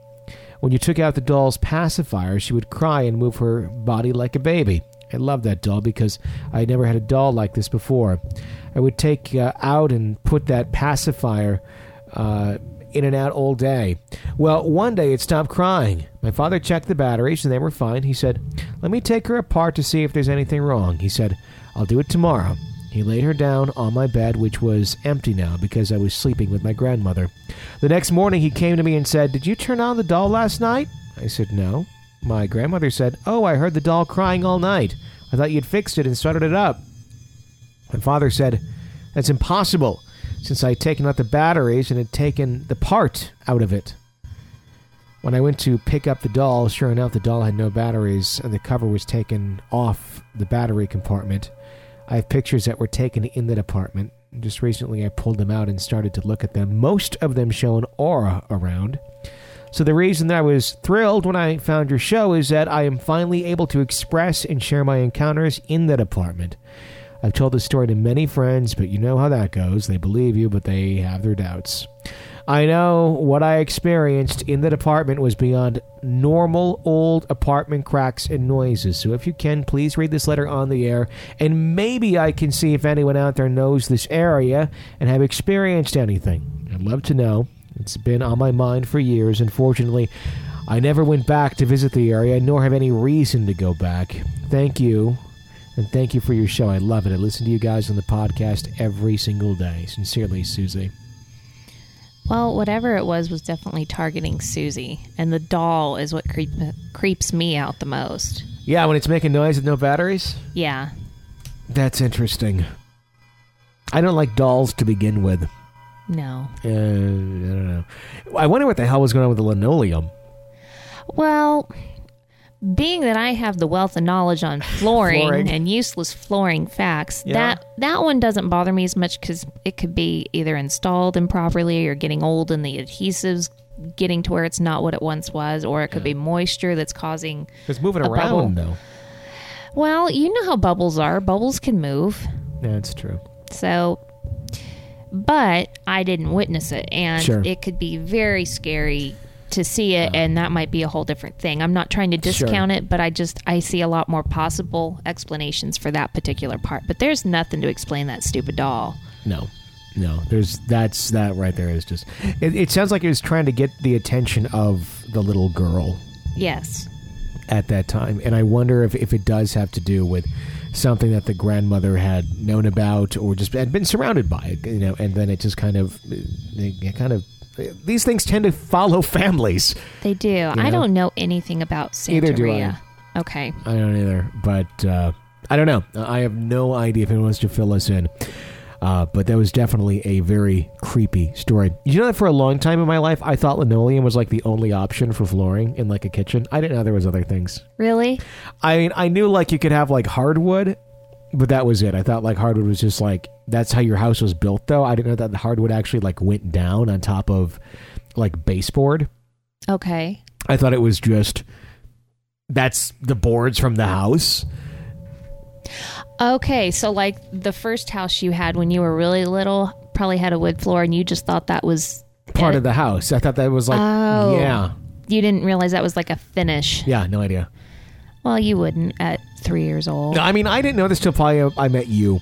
When you took out the doll's pacifier, she would cry and move her body like a baby. I loved that doll because I never had a doll like this before. I would take uh, out and put that pacifier uh, in and out all day. Well, one day it stopped crying. My father checked the batteries and they were fine. He said, Let me take her apart to see if there's anything wrong. He said, I'll do it tomorrow. He laid her down on my bed, which was empty now because I was sleeping with my grandmother. The next morning, he came to me and said, Did you turn on the doll last night? I said, No. My grandmother said, Oh, I heard the doll crying all night. I thought you'd fixed it and started it up. My father said, That's impossible, since I had taken out the batteries and had taken the part out of it. When I went to pick up the doll, sure enough, the doll had no batteries and the cover was taken off the battery compartment. I have pictures that were taken in the department. Just recently, I pulled them out and started to look at them. Most of them show an aura around. So, the reason that I was thrilled when I found your show is that I am finally able to express and share my encounters in that apartment. I've told this story to many friends, but you know how that goes. They believe you, but they have their doubts. I know what I experienced in the apartment was beyond normal old apartment cracks and noises. So if you can, please read this letter on the air, and maybe I can see if anyone out there knows this area and have experienced anything. I'd love to know. It's been on my mind for years. Unfortunately, I never went back to visit the area, nor have any reason to go back. Thank you. And thank you for your show. I love it. I listen to you guys on the podcast every single day. Sincerely, Susie. Well, whatever it was was definitely targeting Susie, and the doll is what creep, creeps me out the most. Yeah, when it's making noise with no batteries? Yeah. That's interesting. I don't like dolls to begin with. No. Uh, I don't know. I wonder what the hell was going on with the linoleum. Well, being that I have the wealth of knowledge on flooring, Flooring. and useless flooring facts, Yeah. that that one doesn't bother me as much because it could be either installed improperly or getting old and the adhesives getting to where it's not what it once was, or it could be moisture that's causing. It's moving A around, bubble. though. Well, you know how bubbles are. Bubbles can move. That's true. So, but I didn't witness it, and Sure. it could be very scary to see it, and that might be a whole different thing. I'm not trying to Sure. discount it, but I just I see a lot more possible explanations for that particular part. But there's nothing to explain that stupid doll. No. No. There's that's that right there is just it, it sounds like it was trying to get the attention of the little girl Yes. at that time. And I wonder if, if it does have to do with something that the grandmother had known about or just had been surrounded by, you know, and then it just kind of it kind of these things tend to follow families. They do. I know? don't know anything about Santeria. Neither do I. Okay. I don't either, but uh, I don't know. I have no idea if anyone wants to fill us in. Uh, but that was definitely a very creepy story. You know that for a long time in my life, I thought linoleum was like the only option for flooring in like a kitchen. I didn't know there was other things. Really? I mean, I knew like you could have like hardwood, but that was it. I thought like hardwood was just like that's how your house was built. Though I didn't know that the hardwood actually like went down on top of like baseboard. Okay. I thought it was just that's the boards from the house. Okay, so like the first house you had when you were really little probably had a wood floor, and you just thought that was part it? of the house. I thought that was like, Oh. yeah, You didn't realize that was like a finish. yeah, no idea. Well, you wouldn't at three years old. No, I mean, I didn't know this till probably uh, I met you.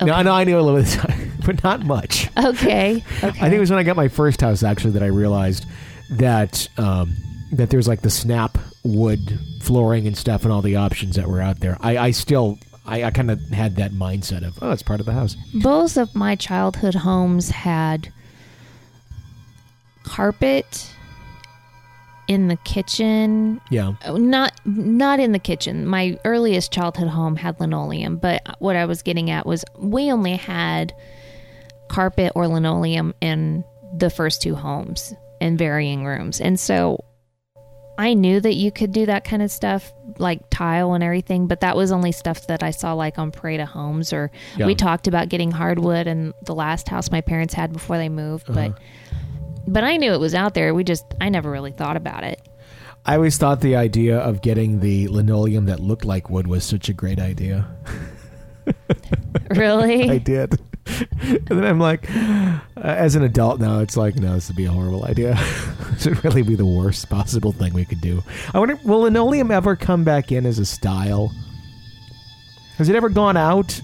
No, I know I knew a little bit, but not much. Okay. Okay. I think it was when I got my first house actually that I realized that um, that there's like the snap wood flooring and stuff and all the options that were out there. I, I still I, I kind of had that mindset of oh, it's part of the house. both of my childhood homes had carpet in the kitchen. Yeah, Oh, not not in the kitchen. My earliest childhood home had linoleum but what i was getting at was we only had carpet or linoleum in the first two homes in varying rooms. And so i knew that you could do that kind of stuff like tile and everything but that was only stuff that i saw like on parade homes or Yeah. we talked about getting hardwood in the last house my parents had before they moved but uh-huh. But i knew it was out there we just i never really thought about it I always thought the idea of getting the linoleum that looked like wood was such a great idea. really I did. and then I'm like, uh, as an adult now, it's like, no, this would be a horrible idea. this would really be the worst possible thing we could do. I wonder, will linoleum ever come back in as a style? Has it ever gone out?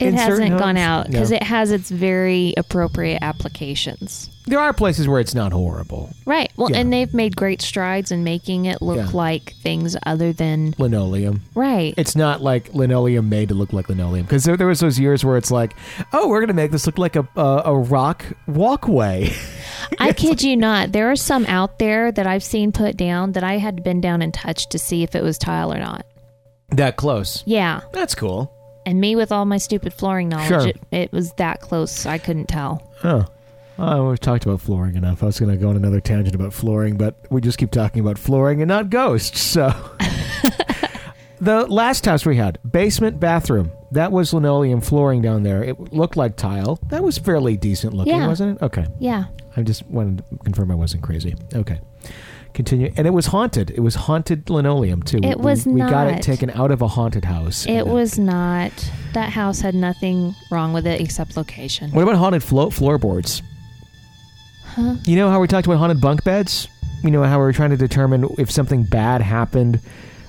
It hasn't gone out because No. it has its very appropriate applications. There are places where it's not horrible. Right. Well, Yeah. and they've made great strides in making it look Yeah. like things other than Linoleum. right. It's not like linoleum made to look like linoleum because there, there was those years where it's like, oh, we're gonna make this look like a a, a rock walkway. I kid you not. There are some out there that I've seen put down that I had been down and touched to see if it was tile or not. that close. Yeah. That's cool. And me with all my stupid flooring knowledge, Sure. it, it was that close. I couldn't tell. Oh. Oh, we've talked about flooring enough. I was going to go on another tangent about flooring, but we just keep talking about flooring and not ghosts. So, the last house we had, basement bathroom, that was linoleum flooring down there. It looked like tile. That was fairly decent looking, Yeah. wasn't it? Okay. Yeah. I just wanted to confirm I wasn't crazy. Okay. Continue. And it was haunted. It was haunted linoleum, too. It We- was we, got it taken out of a haunted house. It was not. That house had nothing wrong with it except location. What about haunted flo- floorboards? Huh? You know how we talked about haunted bunk beds? You know how we were trying to determine if something bad happened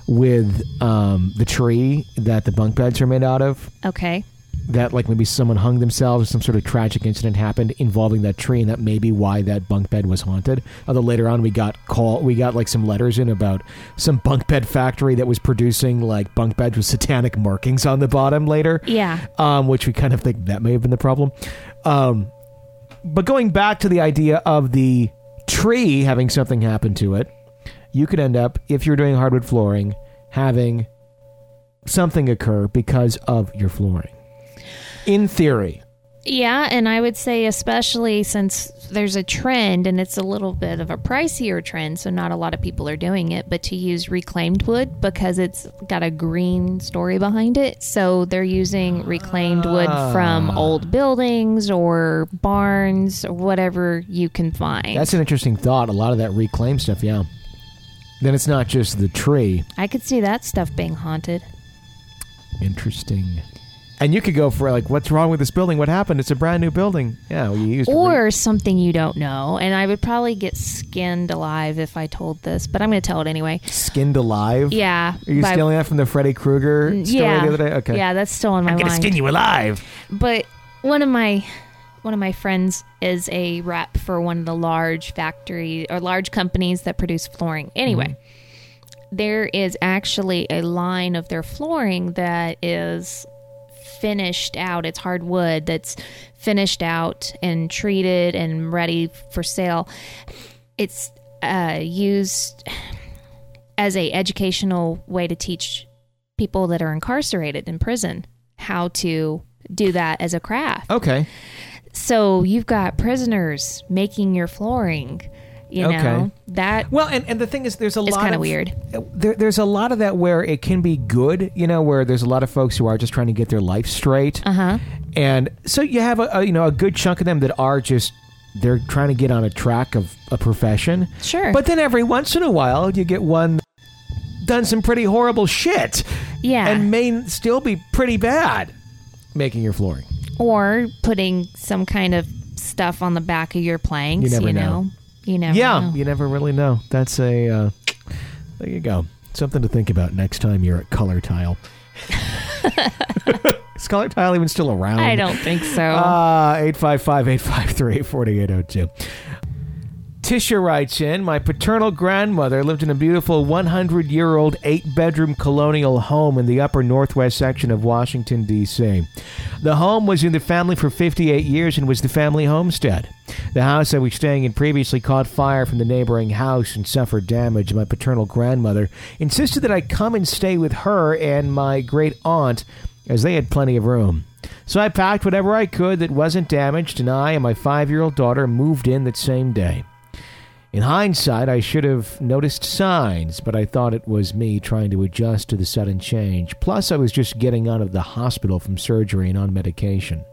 with um, the tree that the bunk beds are made out of? Okay. That, like, maybe someone hung themselves or some sort of tragic incident happened involving that tree, and that may be why that bunk bed was haunted. Although later on we got call, we got like some letters in about some bunk bed factory that was producing like bunk beds with satanic markings on the bottom later Yeah. um, which we kind of think that may have been the problem. Um, but going back to the idea of the tree having something happen to it, you could end up, if you're doing hardwood flooring, having something occur because of your flooring. In theory. Yeah, and I would say especially since there's a trend and it's a little bit of a pricier trend, so not a lot of people are doing it, but to use reclaimed wood because it's got a green story behind it. So they're using reclaimed wood from Ah. old buildings or barns or whatever you can find. That's an interesting thought. A lot of that reclaimed stuff, yeah. Then it's not just the tree. I could see that stuff being haunted. Interesting. And you could go for like, what's wrong with this building? What happened? It's a brand new building. Yeah, well, you used re- Or something you don't know. And I would probably get skinned alive if I told this, but I'm going to tell it anyway. skinned alive. Yeah. Are you by- stealing that from the Freddy Krueger story yeah. the other day? Okay. Yeah, that's still on my I'm gonna mind. skin you alive. But one of my one of my friends is a rep for one of the large factory or large companies that produce flooring. Anyway, mm-hmm. there is actually a line of their flooring that is finished out. It's hardwood that's finished out and treated and ready for sale. It's uh, used as a educational way to teach people that are incarcerated in prison how to do that as a craft. Okay. So you've got prisoners making your flooring. You know Okay. that Well, and, and the thing is, there's a It's lot kinda weird. There, there's a lot of that where it can be good, you know, where there's a lot of folks who are just trying to get their life straight, uh huh. and so you have a, a you know a good chunk of them that are just they're trying to get on a track of a profession. Sure. But then every once in a while, you get one done some pretty horrible shit, yeah, and may still be pretty bad making your flooring. or putting some kind of stuff on the back of your planks. You never know. know. You never yeah, know. you never really know. That's a uh, there you go. Something to think about next time you're at Color Tile. Is Color Tile even still around? I don't think so. Uh, 855-853-4802. Tisha writes in, my paternal grandmother lived in a beautiful 100-year-old eight-bedroom colonial home in the upper northwest section of Washington, D.C. The home was in the family for 58 years and was the family homestead. The house I was staying in previously caught fire from the neighboring house and suffered damage. My paternal grandmother insisted that I come and stay with her and my great aunt as they had plenty of room. So I packed whatever I could that wasn't damaged, and I and my five year old daughter moved in that same day. In hindsight, I should have noticed signs, but I thought it was me trying to adjust to the sudden change. Plus, I was just getting out of the hospital from surgery and on medication.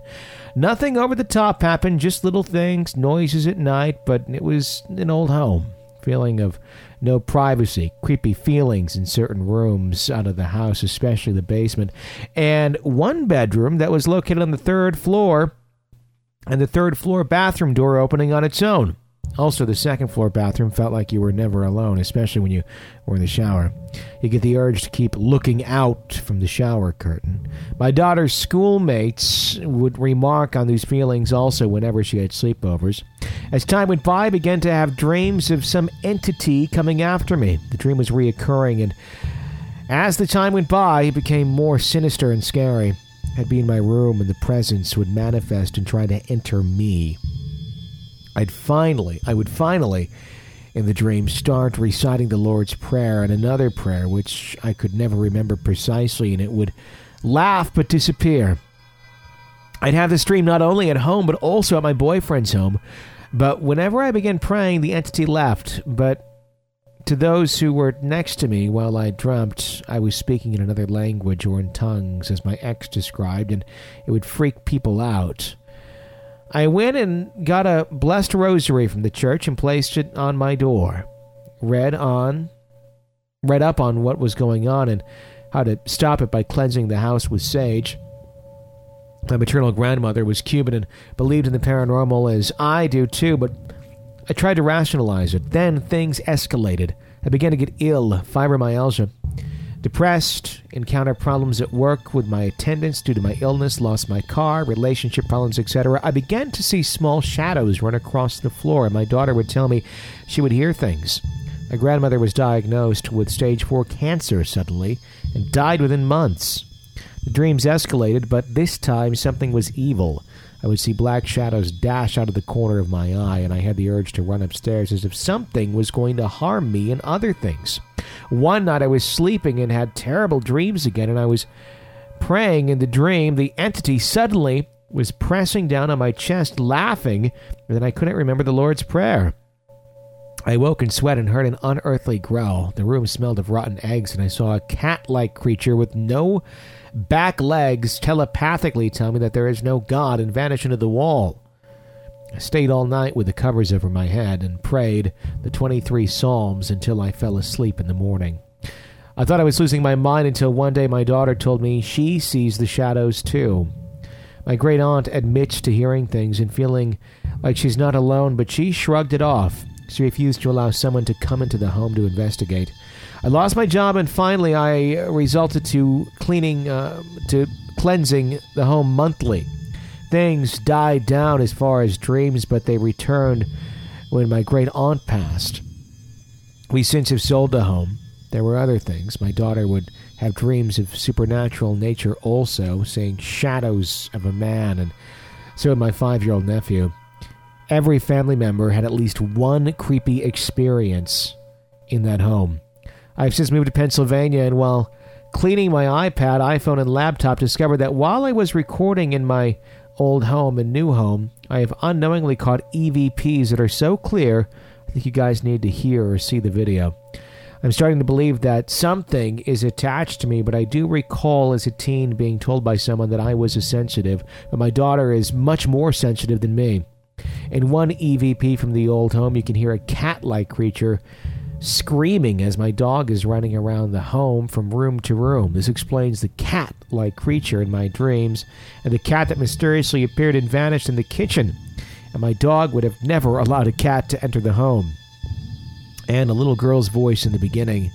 Nothing over the top happened, just little things, noises at night, but it was an old home. Feeling of no privacy, creepy feelings in certain rooms out of the house, especially the basement, and one bedroom that was located on the third floor, and the third floor bathroom door opening on its own. Also, the second floor bathroom felt like you were never alone, especially when you were in the shower. You get the urge to keep looking out from the shower curtain. My daughter's schoolmates would remark on these feelings also whenever she had sleepovers. As time went by, I began to have dreams of some entity coming after me. The dream was reoccurring, and as the time went by, it became more sinister and scary. I'd be in my room, and the presence would manifest and try to enter me. I'd finally, I would finally, in the dream, start reciting the Lord's Prayer and another prayer, which I could never remember precisely, and it would laugh but disappear. I'd have this dream not only at home, but also at my boyfriend's home. But whenever I began praying, the entity left. But to those who were next to me while I dreamt, I was speaking in another language or in tongues, as my ex described, and it would freak people out. I went and got a blessed rosary from the church and placed it on my door. Read on, read up on what was going on and how to stop it by cleansing the house with sage. My maternal grandmother was Cuban and believed in the paranormal as I do too, but I tried to rationalize it. Then things escalated. I began to get ill, fibromyalgia. Depressed, encounter problems at work with my attendants due to my illness, lost my car, relationship problems, etc. I began to see small shadows run across the floor, and my daughter would tell me she would hear things. My grandmother was diagnosed with stage 4 cancer suddenly and died within months. The dreams escalated, but this time something was evil. I would see black shadows dash out of the corner of my eye, and I had the urge to run upstairs as if something was going to harm me and other things. One night I was sleeping and had terrible dreams again, and I was praying in the dream. The entity suddenly was pressing down on my chest, laughing, and then I couldn't remember the Lord's Prayer. I woke in sweat and heard an unearthly growl. The room smelled of rotten eggs, and I saw a cat like creature with no back legs telepathically tell me that there is no God and vanish into the wall. I stayed all night with the covers over my head and prayed the 23 Psalms until I fell asleep in the morning. I thought I was losing my mind until one day my daughter told me she sees the shadows too. My great aunt admits to hearing things and feeling like she's not alone, but she shrugged it off. She refused to allow someone to come into the home to investigate. I lost my job, and finally, I resulted to cleaning, uh, to cleansing the home monthly. Things died down as far as dreams, but they returned when my great aunt passed. We since have sold the home. There were other things. My daughter would have dreams of supernatural nature also, seeing shadows of a man, and so would my five year old nephew. Every family member had at least one creepy experience in that home. I've since moved to Pennsylvania, and while cleaning my iPad, iPhone, and laptop, discovered that while I was recording in my old home and new home, I have unknowingly caught EVPs that are so clear, I think you guys need to hear or see the video. I'm starting to believe that something is attached to me, but I do recall as a teen being told by someone that I was a sensitive, but my daughter is much more sensitive than me. In one EVP from the old home, you can hear a cat like creature screaming as my dog is running around the home from room to room. This explains the cat like creature in my dreams and the cat that mysteriously appeared and vanished in the kitchen. And my dog would have never allowed a cat to enter the home. And a little girl's voice in the beginning.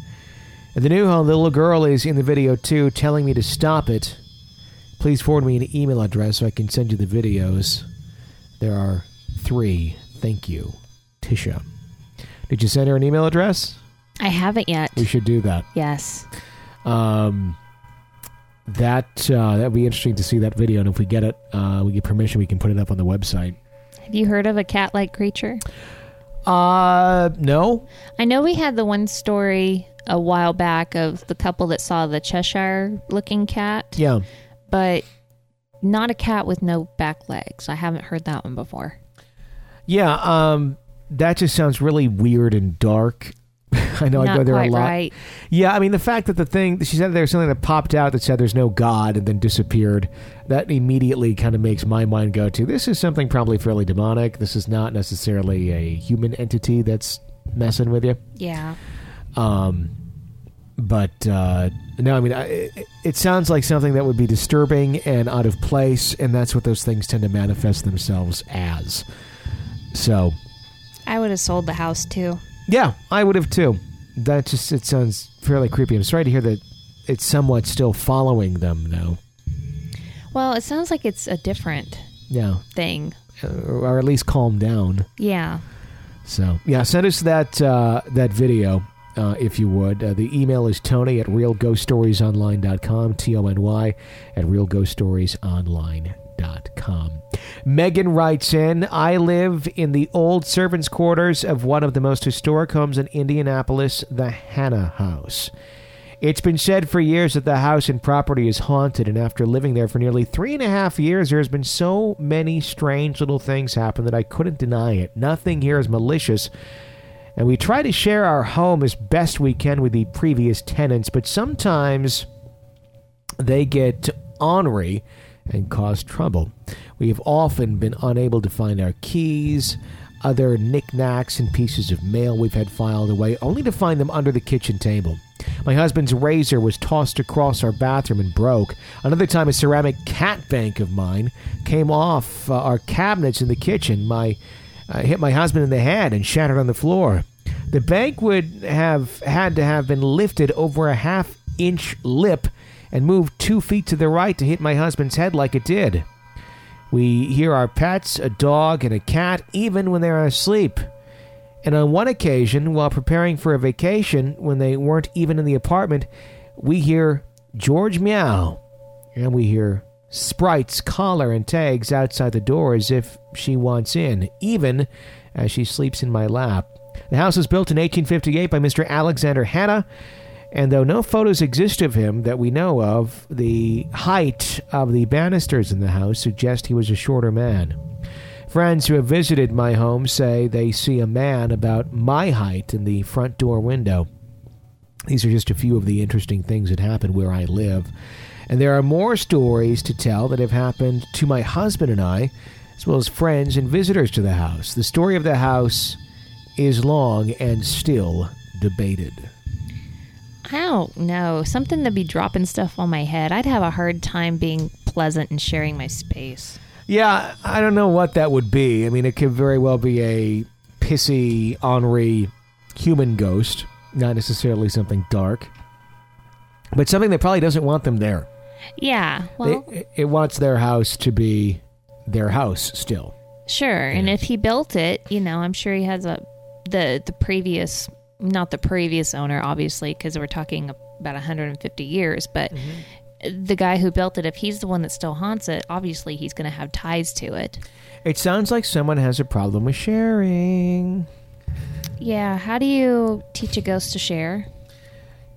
In the new home, the little girl is in the video too, telling me to stop it. Please forward me an email address so I can send you the videos. There are three. Thank you. Tisha. Did you send her an email address? I haven't yet. We should do that. Yes. Um, that uh, that'd be interesting to see that video, and if we get it, uh, we get permission, we can put it up on the website. Have you heard of a cat like creature? Uh, no. I know we had the one story a while back of the couple that saw the Cheshire looking cat, Yeah. but not a cat with no back legs. I haven't heard that one before. Yeah. Um, that just sounds really weird and dark. I know I go there a lot. right. Yeah, I mean the fact that the thing she said there's something that popped out that said there's no God and then disappeared. That immediately kind of makes my mind go to this is something probably fairly demonic. This is not necessarily a human entity that's messing with you. Yeah. Um, but uh, no, I mean I, it, it sounds like something that would be disturbing and out of place, and that's what those things tend to manifest themselves as. So, I would have sold the house too. Yeah, I would have too. That just it sounds fairly creepy. I'm sorry to hear that it's somewhat still following them though. Well, it sounds like it's a different Yeah, thing. uh, or at least calm down. Yeah. So yeah, send us that uh, that video uh, if you would. Uh, the email is Tony at realghoststoriesonline.com. T O N Y at realghoststoriesonline.com. Megan writes in I live in the old servants' quarters of one of the most historic homes in Indianapolis, the Hannah House. It's been said for years that the house and property is haunted, and after living there for nearly three and a half years, there has been so many strange little things happen that I couldn't deny it. Nothing here is malicious, and we try to share our home as best we can with the previous tenants, but sometimes they get ornery and cause trouble. We have often been unable to find our keys, other knickknacks, and pieces of mail we've had filed away, only to find them under the kitchen table. My husband's razor was tossed across our bathroom and broke. Another time, a ceramic cat bank of mine came off uh, our cabinets in the kitchen. My uh, hit my husband in the head and shattered on the floor. The bank would have had to have been lifted over a half inch lip and moved two feet to the right to hit my husband's head like it did. We hear our pets, a dog and a cat, even when they are asleep. And on one occasion, while preparing for a vacation, when they weren't even in the apartment, we hear George meow. And we hear Sprite's collar and tags outside the door as if she wants in, even as she sleeps in my lap. The house was built in 1858 by Mr. Alexander Hannah, and though no photos exist of him that we know of, the height of the banisters in the house suggest he was a shorter man. Friends who have visited my home say they see a man about my height in the front door window. These are just a few of the interesting things that happen where I live. And there are more stories to tell that have happened to my husband and I, as well as friends and visitors to the house. The story of the house is long and still debated. I don't know. Something to be dropping stuff on my head. I'd have a hard time being pleasant and sharing my space. Yeah, I don't know what that would be. I mean, it could very well be a pissy, ornery human ghost, not necessarily something dark, but something that probably doesn't want them there. Yeah. Well, it, it wants their house to be their house still. sure. And if he built it, you know, I'm sure he has a the the previous not the previous owner obviously because we're talking about 150 years, but mm-hmm. the guy who built it if he's the one that still haunts it, obviously he's going to have ties to it. It sounds like someone has a problem with sharing. Yeah, how do you teach a ghost to share?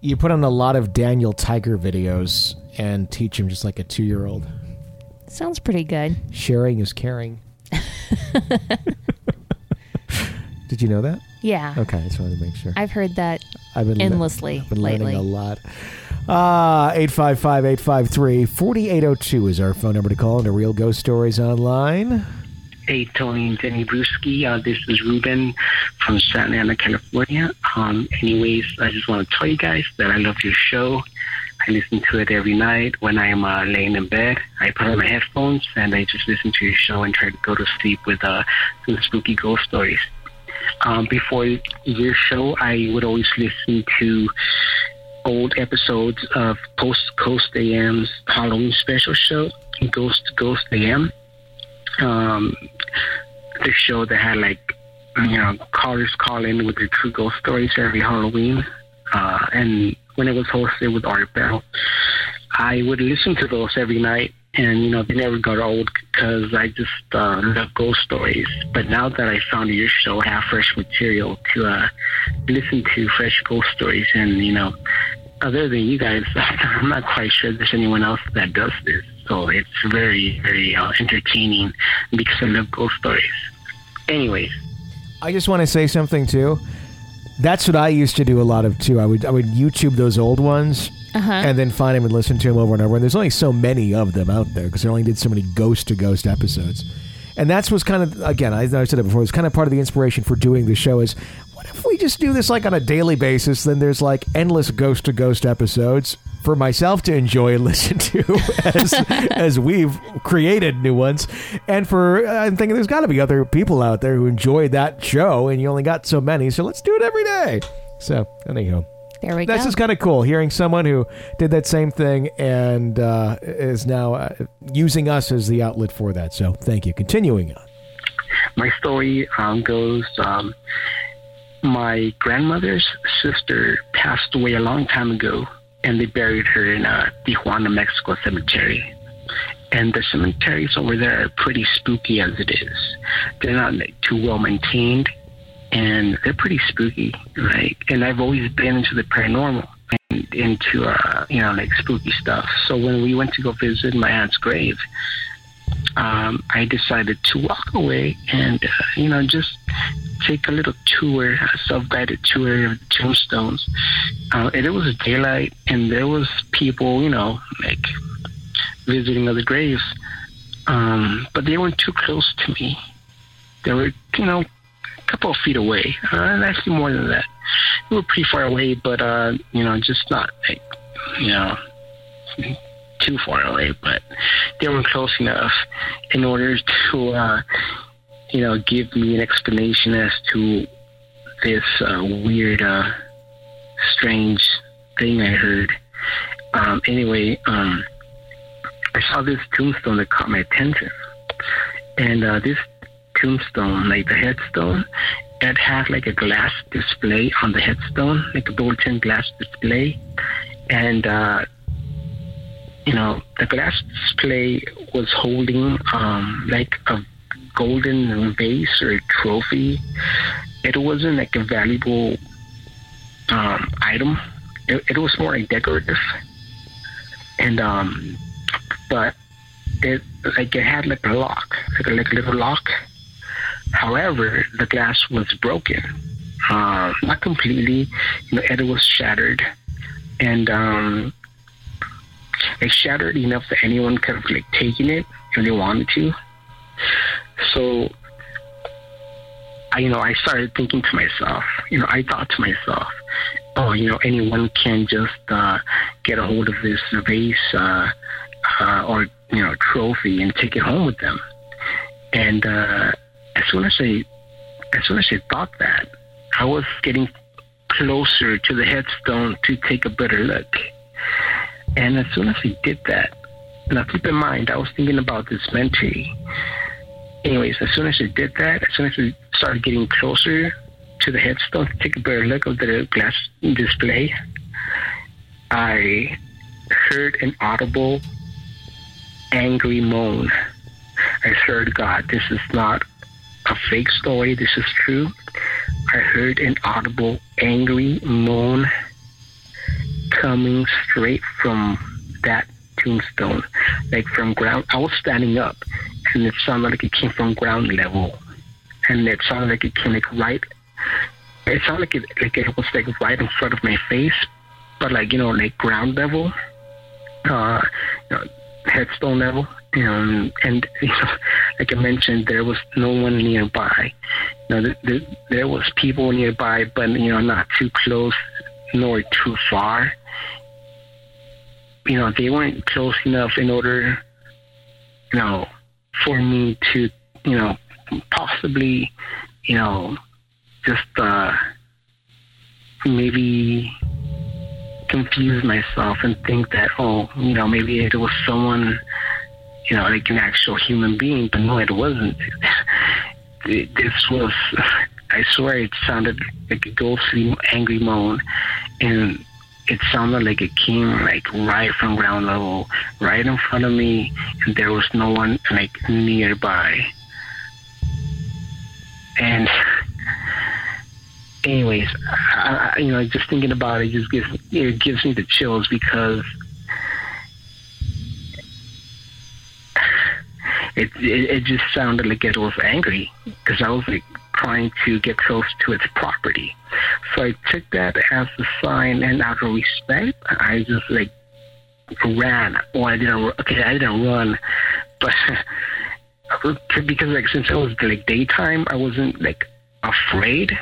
You put on a lot of Daniel Tiger videos and teach him just like a two year old. Sounds pretty good. Sharing is caring. Did you know that? Yeah. Okay, I just wanted to make sure. I've heard that I've been endlessly been lately. learning a lot. Uh, 855 853 4802 is our phone number to call into Real Ghost Stories Online. Hey, Tony and Jenny Brueski. Uh, this is Ruben from Santa Ana, California. Um, anyways, I just want to tell you guys that I love your show. I listen to it every night when I'm uh, laying in bed. I put on my headphones and I just listen to your show and try to go to sleep with uh, some spooky ghost stories. Um, before your show, I would always listen to old episodes of Post Coast AM's Halloween special show, Ghost Ghost AM um, the show that had like you know callers call in with their true ghost stories every Halloween, uh, and when it was hosted with Art Bell, I would listen to those every night, and you know they never got old because I just uh, love ghost stories. But now that I found your show, I have fresh material to uh, listen to fresh ghost stories, and you know. Other than you guys, I'm not quite sure there's anyone else that does this. So it's very, very uh, entertaining because I love ghost stories. Anyways, I just want to say something too. That's what I used to do a lot of too. I would I would YouTube those old ones Uh-huh. and then find them and listen to them over and over. And there's only so many of them out there because they only did so many ghost to ghost episodes. And that's what's kind of again I, I said it before. It's kind of part of the inspiration for doing the show is what if we just do this like on a daily basis? Then there's like endless ghost to ghost episodes, for myself to enjoy and listen to as as we've created new ones, and for I'm thinking there's got to be other people out there who enjoy that show, and you only got so many, so let's do it every day. So anyhow. There we That's go. just kind of cool hearing someone who did that same thing and uh, is now uh, using us as the outlet for that. So thank you. Continuing on. my story um, goes um, my grandmother's sister passed away a long time ago and they buried her in a tijuana mexico cemetery. And the cemeteries over there are pretty spooky as it is. They're not too well maintained and they're pretty spooky right? And i've always been into the paranormal and into uh, you know like spooky stuff. So when we went to go visit my aunt's grave um, I decided to walk away and, uh, you know, just take a little tour, a self-guided tour of tombstones. Uh, and it was daylight, and there was people, you know, like visiting other graves, um, but they weren't too close to me. They were, you know, a couple of feet away, uh, actually more than that. They were pretty far away, but uh, you know, just not like, you know too far away, but they were close enough in order to, uh, you know, give me an explanation as to this uh, weird, uh, strange thing I heard. Um, anyway, um, I saw this tombstone that caught my attention, and uh, this tombstone, like the headstone, it had like a glass display on the headstone, like a bulletin glass display, and uh, you know, the glass display was holding um, like a golden vase or a trophy. It wasn't like a valuable um, item. It, it was more like decorative, and um, but it like it had like a lock, like a, like a little lock. However, the glass was broken, uh, not completely. You know, it was shattered, and um, it shattered enough that anyone could have like taken it if they wanted to. So I you know, I started thinking to myself, you know, I thought to myself, oh, you know, anyone can just uh, get a hold of this vase uh, uh, or you know trophy and take it home with them. And uh, as soon as I as soon as I thought that, I was getting closer to the headstone to take a better look. And as soon as I did that, now keep in mind, I was thinking about this mentally. Anyways, as soon as I did that, as soon as I started getting closer to the headstone to take a better look of the glass display, I heard an audible, angry moan. I heard, God, this is not a fake story, this is true. I heard an audible, angry moan coming straight from that tombstone, like from ground. I was standing up, and it sounded like it came from ground level, and it sounded like it came like right. It sounded like it like it was like right in front of my face, but like you know like ground level, uh, you know, headstone level. Um, and you know, like I mentioned, there was no one nearby. You know, th- there was people nearby, but you know, not too close nor too far you know, they weren't close enough in order, you know, for me to, you know, possibly, you know, just uh, maybe confuse myself and think that, oh, you know, maybe it was someone, you know, like an actual human being, but no, it wasn't. this was, I swear, it sounded like a ghostly, angry moan, and it sounded like it came like right from ground level, right in front of me, and there was no one like nearby. And anyways, I, I, you know, just thinking about it just gives it gives me the chills because it it, it just sounded like it was angry because I was like trying to get close to its property. So I took that as a sign, and out of respect, I just like ran. Well, I didn't. Okay, I didn't run, but because like since it was like daytime, I wasn't like afraid.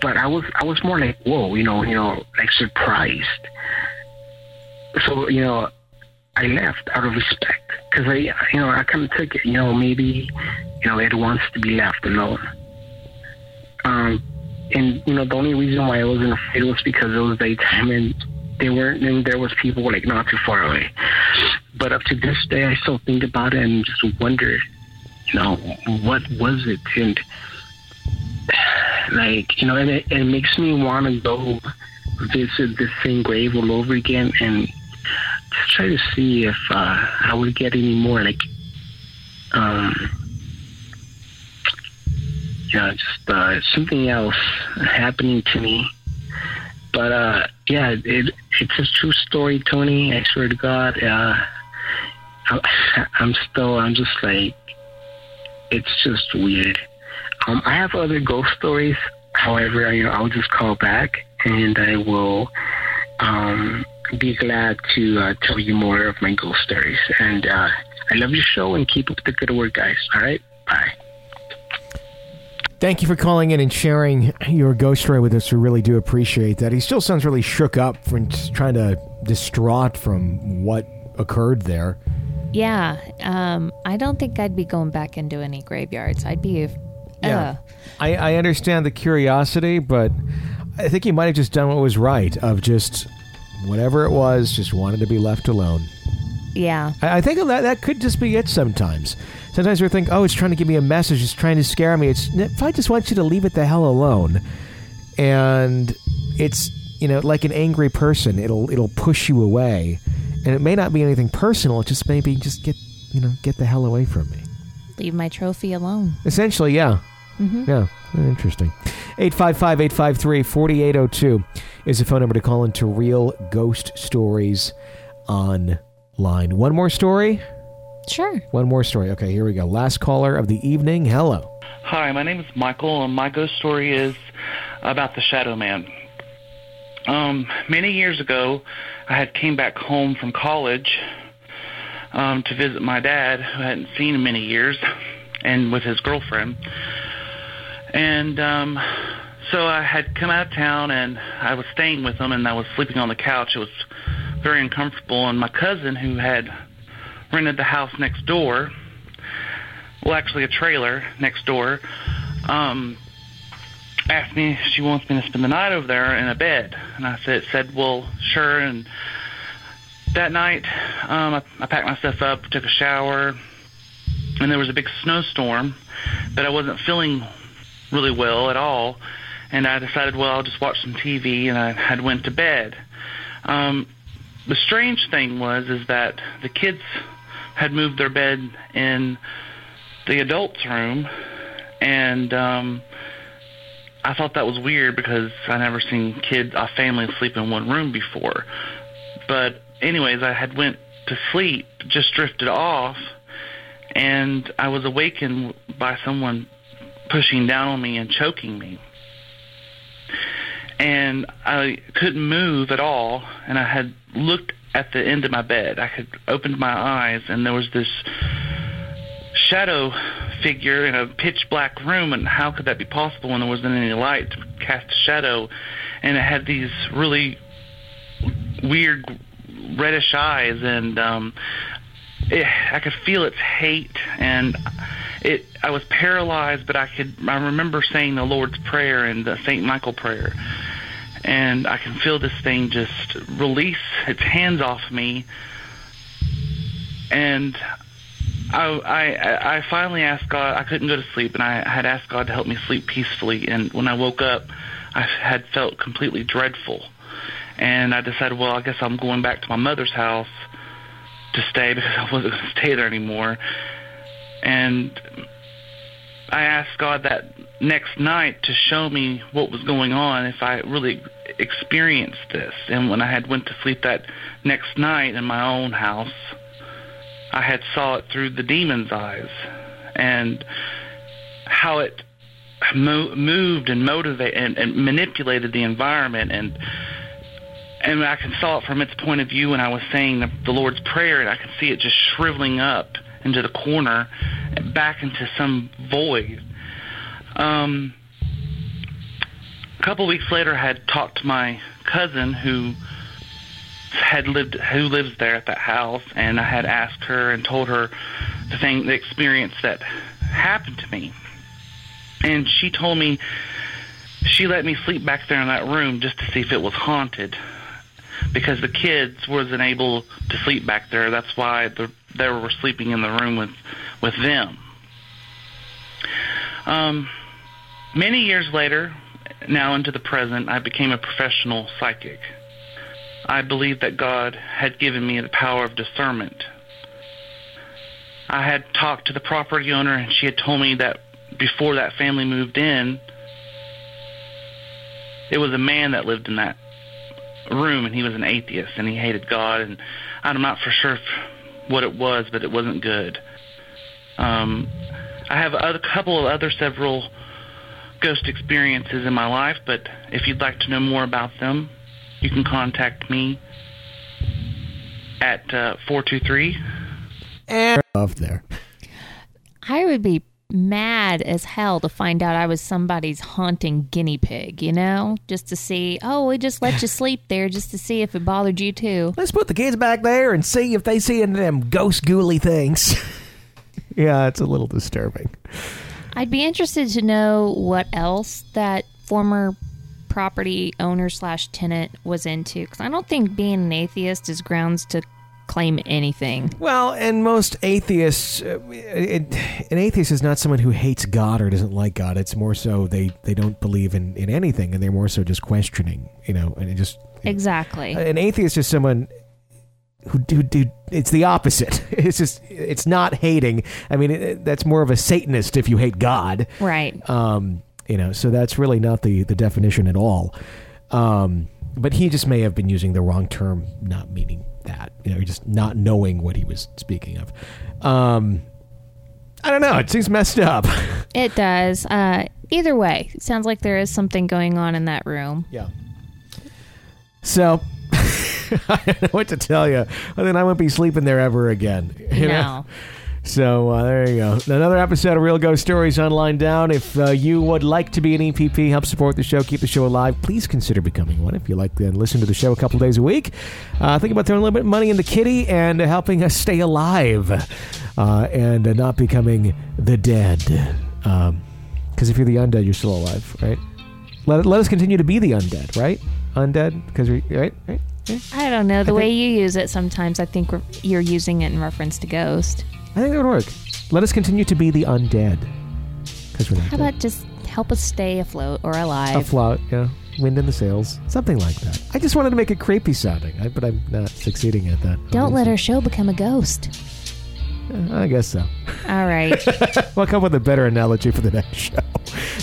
But I was I was more like whoa, you know, you know, like surprised. so you know, I left out of respect because I, you know, I kind of took it. You know, maybe, you know, it wants to be left alone. Um, and you know, the only reason why I wasn't afraid was because it was daytime and they weren't, and there was people like not too far away. But up to this day, I still think about it and just wonder, you know, what was it? And like, you know, and it, it makes me want to go visit the same grave all over again and try to see if uh, I would get any more like, um, you know, just uh, something else happening to me. But uh, yeah, it, it's a true story, Tony. I swear to God. Uh, I, I'm still, I'm just like, it's just weird. Um, I have other ghost stories. However, I, I'll just call back and I will um, be glad to uh, tell you more of my ghost stories. And uh, I love your show and keep up the good work, guys. All right? Bye. Thank you for calling in and sharing your ghost story with us. We really do appreciate that. He still sounds really shook up from trying to distraught from what occurred there. Yeah, um, I don't think I'd be going back into any graveyards. I'd be, uh, I, I understand the curiosity, but I think he might have just done what was right of just whatever it was, just wanted to be left alone. yeah, I, I think that that could just be it sometimes. Sometimes we think, oh, it's trying to give me a message, it's trying to scare me. It's if I just want you to leave it the hell alone, and it's you know like an angry person, it'll it'll push you away, and it may not be anything personal. It just maybe just get you know get the hell away from me. leave my trophy alone. Essentially, yeah. mm-hmm. Yeah, interesting. 855 853 4802 is the phone number to call into Real Ghost Stories Online. One more story? Sure. One more story. Okay, here we go. Last caller of the evening. Hello. Hi, my name is Michael, and my ghost story is about the Shadow Man. Um, many years ago, I had came back home from college um, to visit my dad, who I hadn't seen in many years, and with his girlfriend. And um, so I had come out of town, and I was staying with them, and I was sleeping on the couch. It was very uncomfortable, and my cousin, who had rented the house next door, well, actually a trailer next door, um, asked me if she wants me to spend the night over there in a bed, and I said, said well, sure. And that night, um, I, I packed my stuff up, took a shower, and there was a big snowstorm, but I wasn't feeling really well at all, and I decided, well, I'll just watch some TV, and I had went to bed. Um, the strange thing was is that the kids had moved their bed in the adults' room, and um, I thought that was weird because I never seen kids, a family sleep in one room before. But anyways, I had went to sleep, just drifted off, and I was awakened by someone pushing down on me and choking me. And I couldn't move at all, and I had looked at the end of my bed. I had opened my eyes, and there was this shadow figure in a pitch black room and how could that be possible when there wasn't any light to cast a shadow and it had these really weird reddish eyes and um it, I could feel its hate and it I was paralyzed but I could I remember saying the Lord's prayer and the Saint Michael prayer and I can feel this thing just release its hands off me and I, I I finally asked God. I couldn't go to sleep, and I had asked God to help me sleep peacefully. And when I woke up, I had felt completely dreadful, and I decided, well, I guess I'm going back to my mother's house to stay because I wasn't going to stay there anymore. And I asked God that next night to show me what was going on if I really experienced this. And when I had went to sleep that next night in my own house. I had saw it through the demon's eyes, and how it mo- moved and motivated and, and manipulated the environment, and and I can saw it from its point of view. And I was saying the, the Lord's prayer, and I could see it just shriveling up into the corner, back into some void. Um, a couple weeks later, I had talked to my cousin who had lived who lives there at that house, and I had asked her and told her the thing, the experience that happened to me, and she told me she let me sleep back there in that room just to see if it was haunted because the kids wasn't able to sleep back there. That's why the, they were sleeping in the room with with them. Um, many years later, now into the present, I became a professional psychic. I believe that God had given me the power of discernment. I had talked to the property owner, and she had told me that before that family moved in, it was a man that lived in that room, and he was an atheist, and he hated God, and I'm not for sure what it was, but it wasn't good. Um, I have a couple of other several ghost experiences in my life, but if you'd like to know more about them, you can contact me at uh, 423. And off there. I would be mad as hell to find out I was somebody's haunting guinea pig, you know? Just to see, oh, we just let you sleep there just to see if it bothered you too. Let's put the kids back there and see if they see any of them ghost ghouly things. yeah, it's a little disturbing. I'd be interested to know what else that former property owner slash tenant was into because I don't think being an atheist is grounds to claim anything. Well, and most atheists, uh, it, an atheist is not someone who hates God or doesn't like God. It's more so they, they don't believe in, in anything and they're more so just questioning, you know, and just. Exactly. An atheist is someone who do do it's the opposite. It's just it's not hating. I mean, it, that's more of a Satanist if you hate God, right? Um, you know, so that's really not the the definition at all. Um, but he just may have been using the wrong term, not meaning that. You know, just not knowing what he was speaking of. Um, I don't know. It seems messed up. It does. Uh, either way, it sounds like there is something going on in that room. Yeah. So I don't know what to tell you. Other than I won't be sleeping there ever again. You no. Know? So uh, there you go. Another episode of Real Ghost Stories online down. If uh, you would like to be an EPP, help support the show, keep the show alive, please consider becoming one. If you like to listen to the show a couple days a week, uh, think about throwing a little bit of money in the kitty and helping us stay alive uh, and uh, not becoming the dead. Because um, if you're the undead, you're still alive, right? Let, let us continue to be the undead, right? Undead, because we right, right. I don't know. The I way you use it sometimes, I think you're using it in reference to Ghost. I think that would work. Let us continue to be the undead. Because we're not How dead. about just help us stay afloat or alive? Afloat, yeah. Wind in the sails. Something like that. I just wanted to make it creepy sounding, but I'm not succeeding at that. Don't let our show become a ghost. I guess so. All right. we'll come with a better analogy for the next show.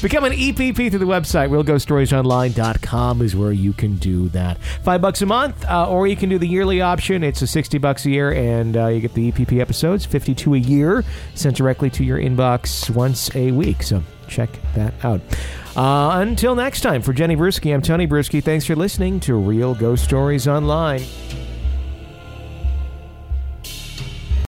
Become an EPP through the website. RealGhostStoriesOnline.com is where you can do that. Five bucks a month, uh, or you can do the yearly option. It's a 60 bucks a year, and uh, you get the EPP episodes, 52 a year, sent directly to your inbox once a week. So check that out. Uh, until next time, for Jenny Brueski, I'm Tony Brueski. Thanks for listening to Real Ghost Stories Online.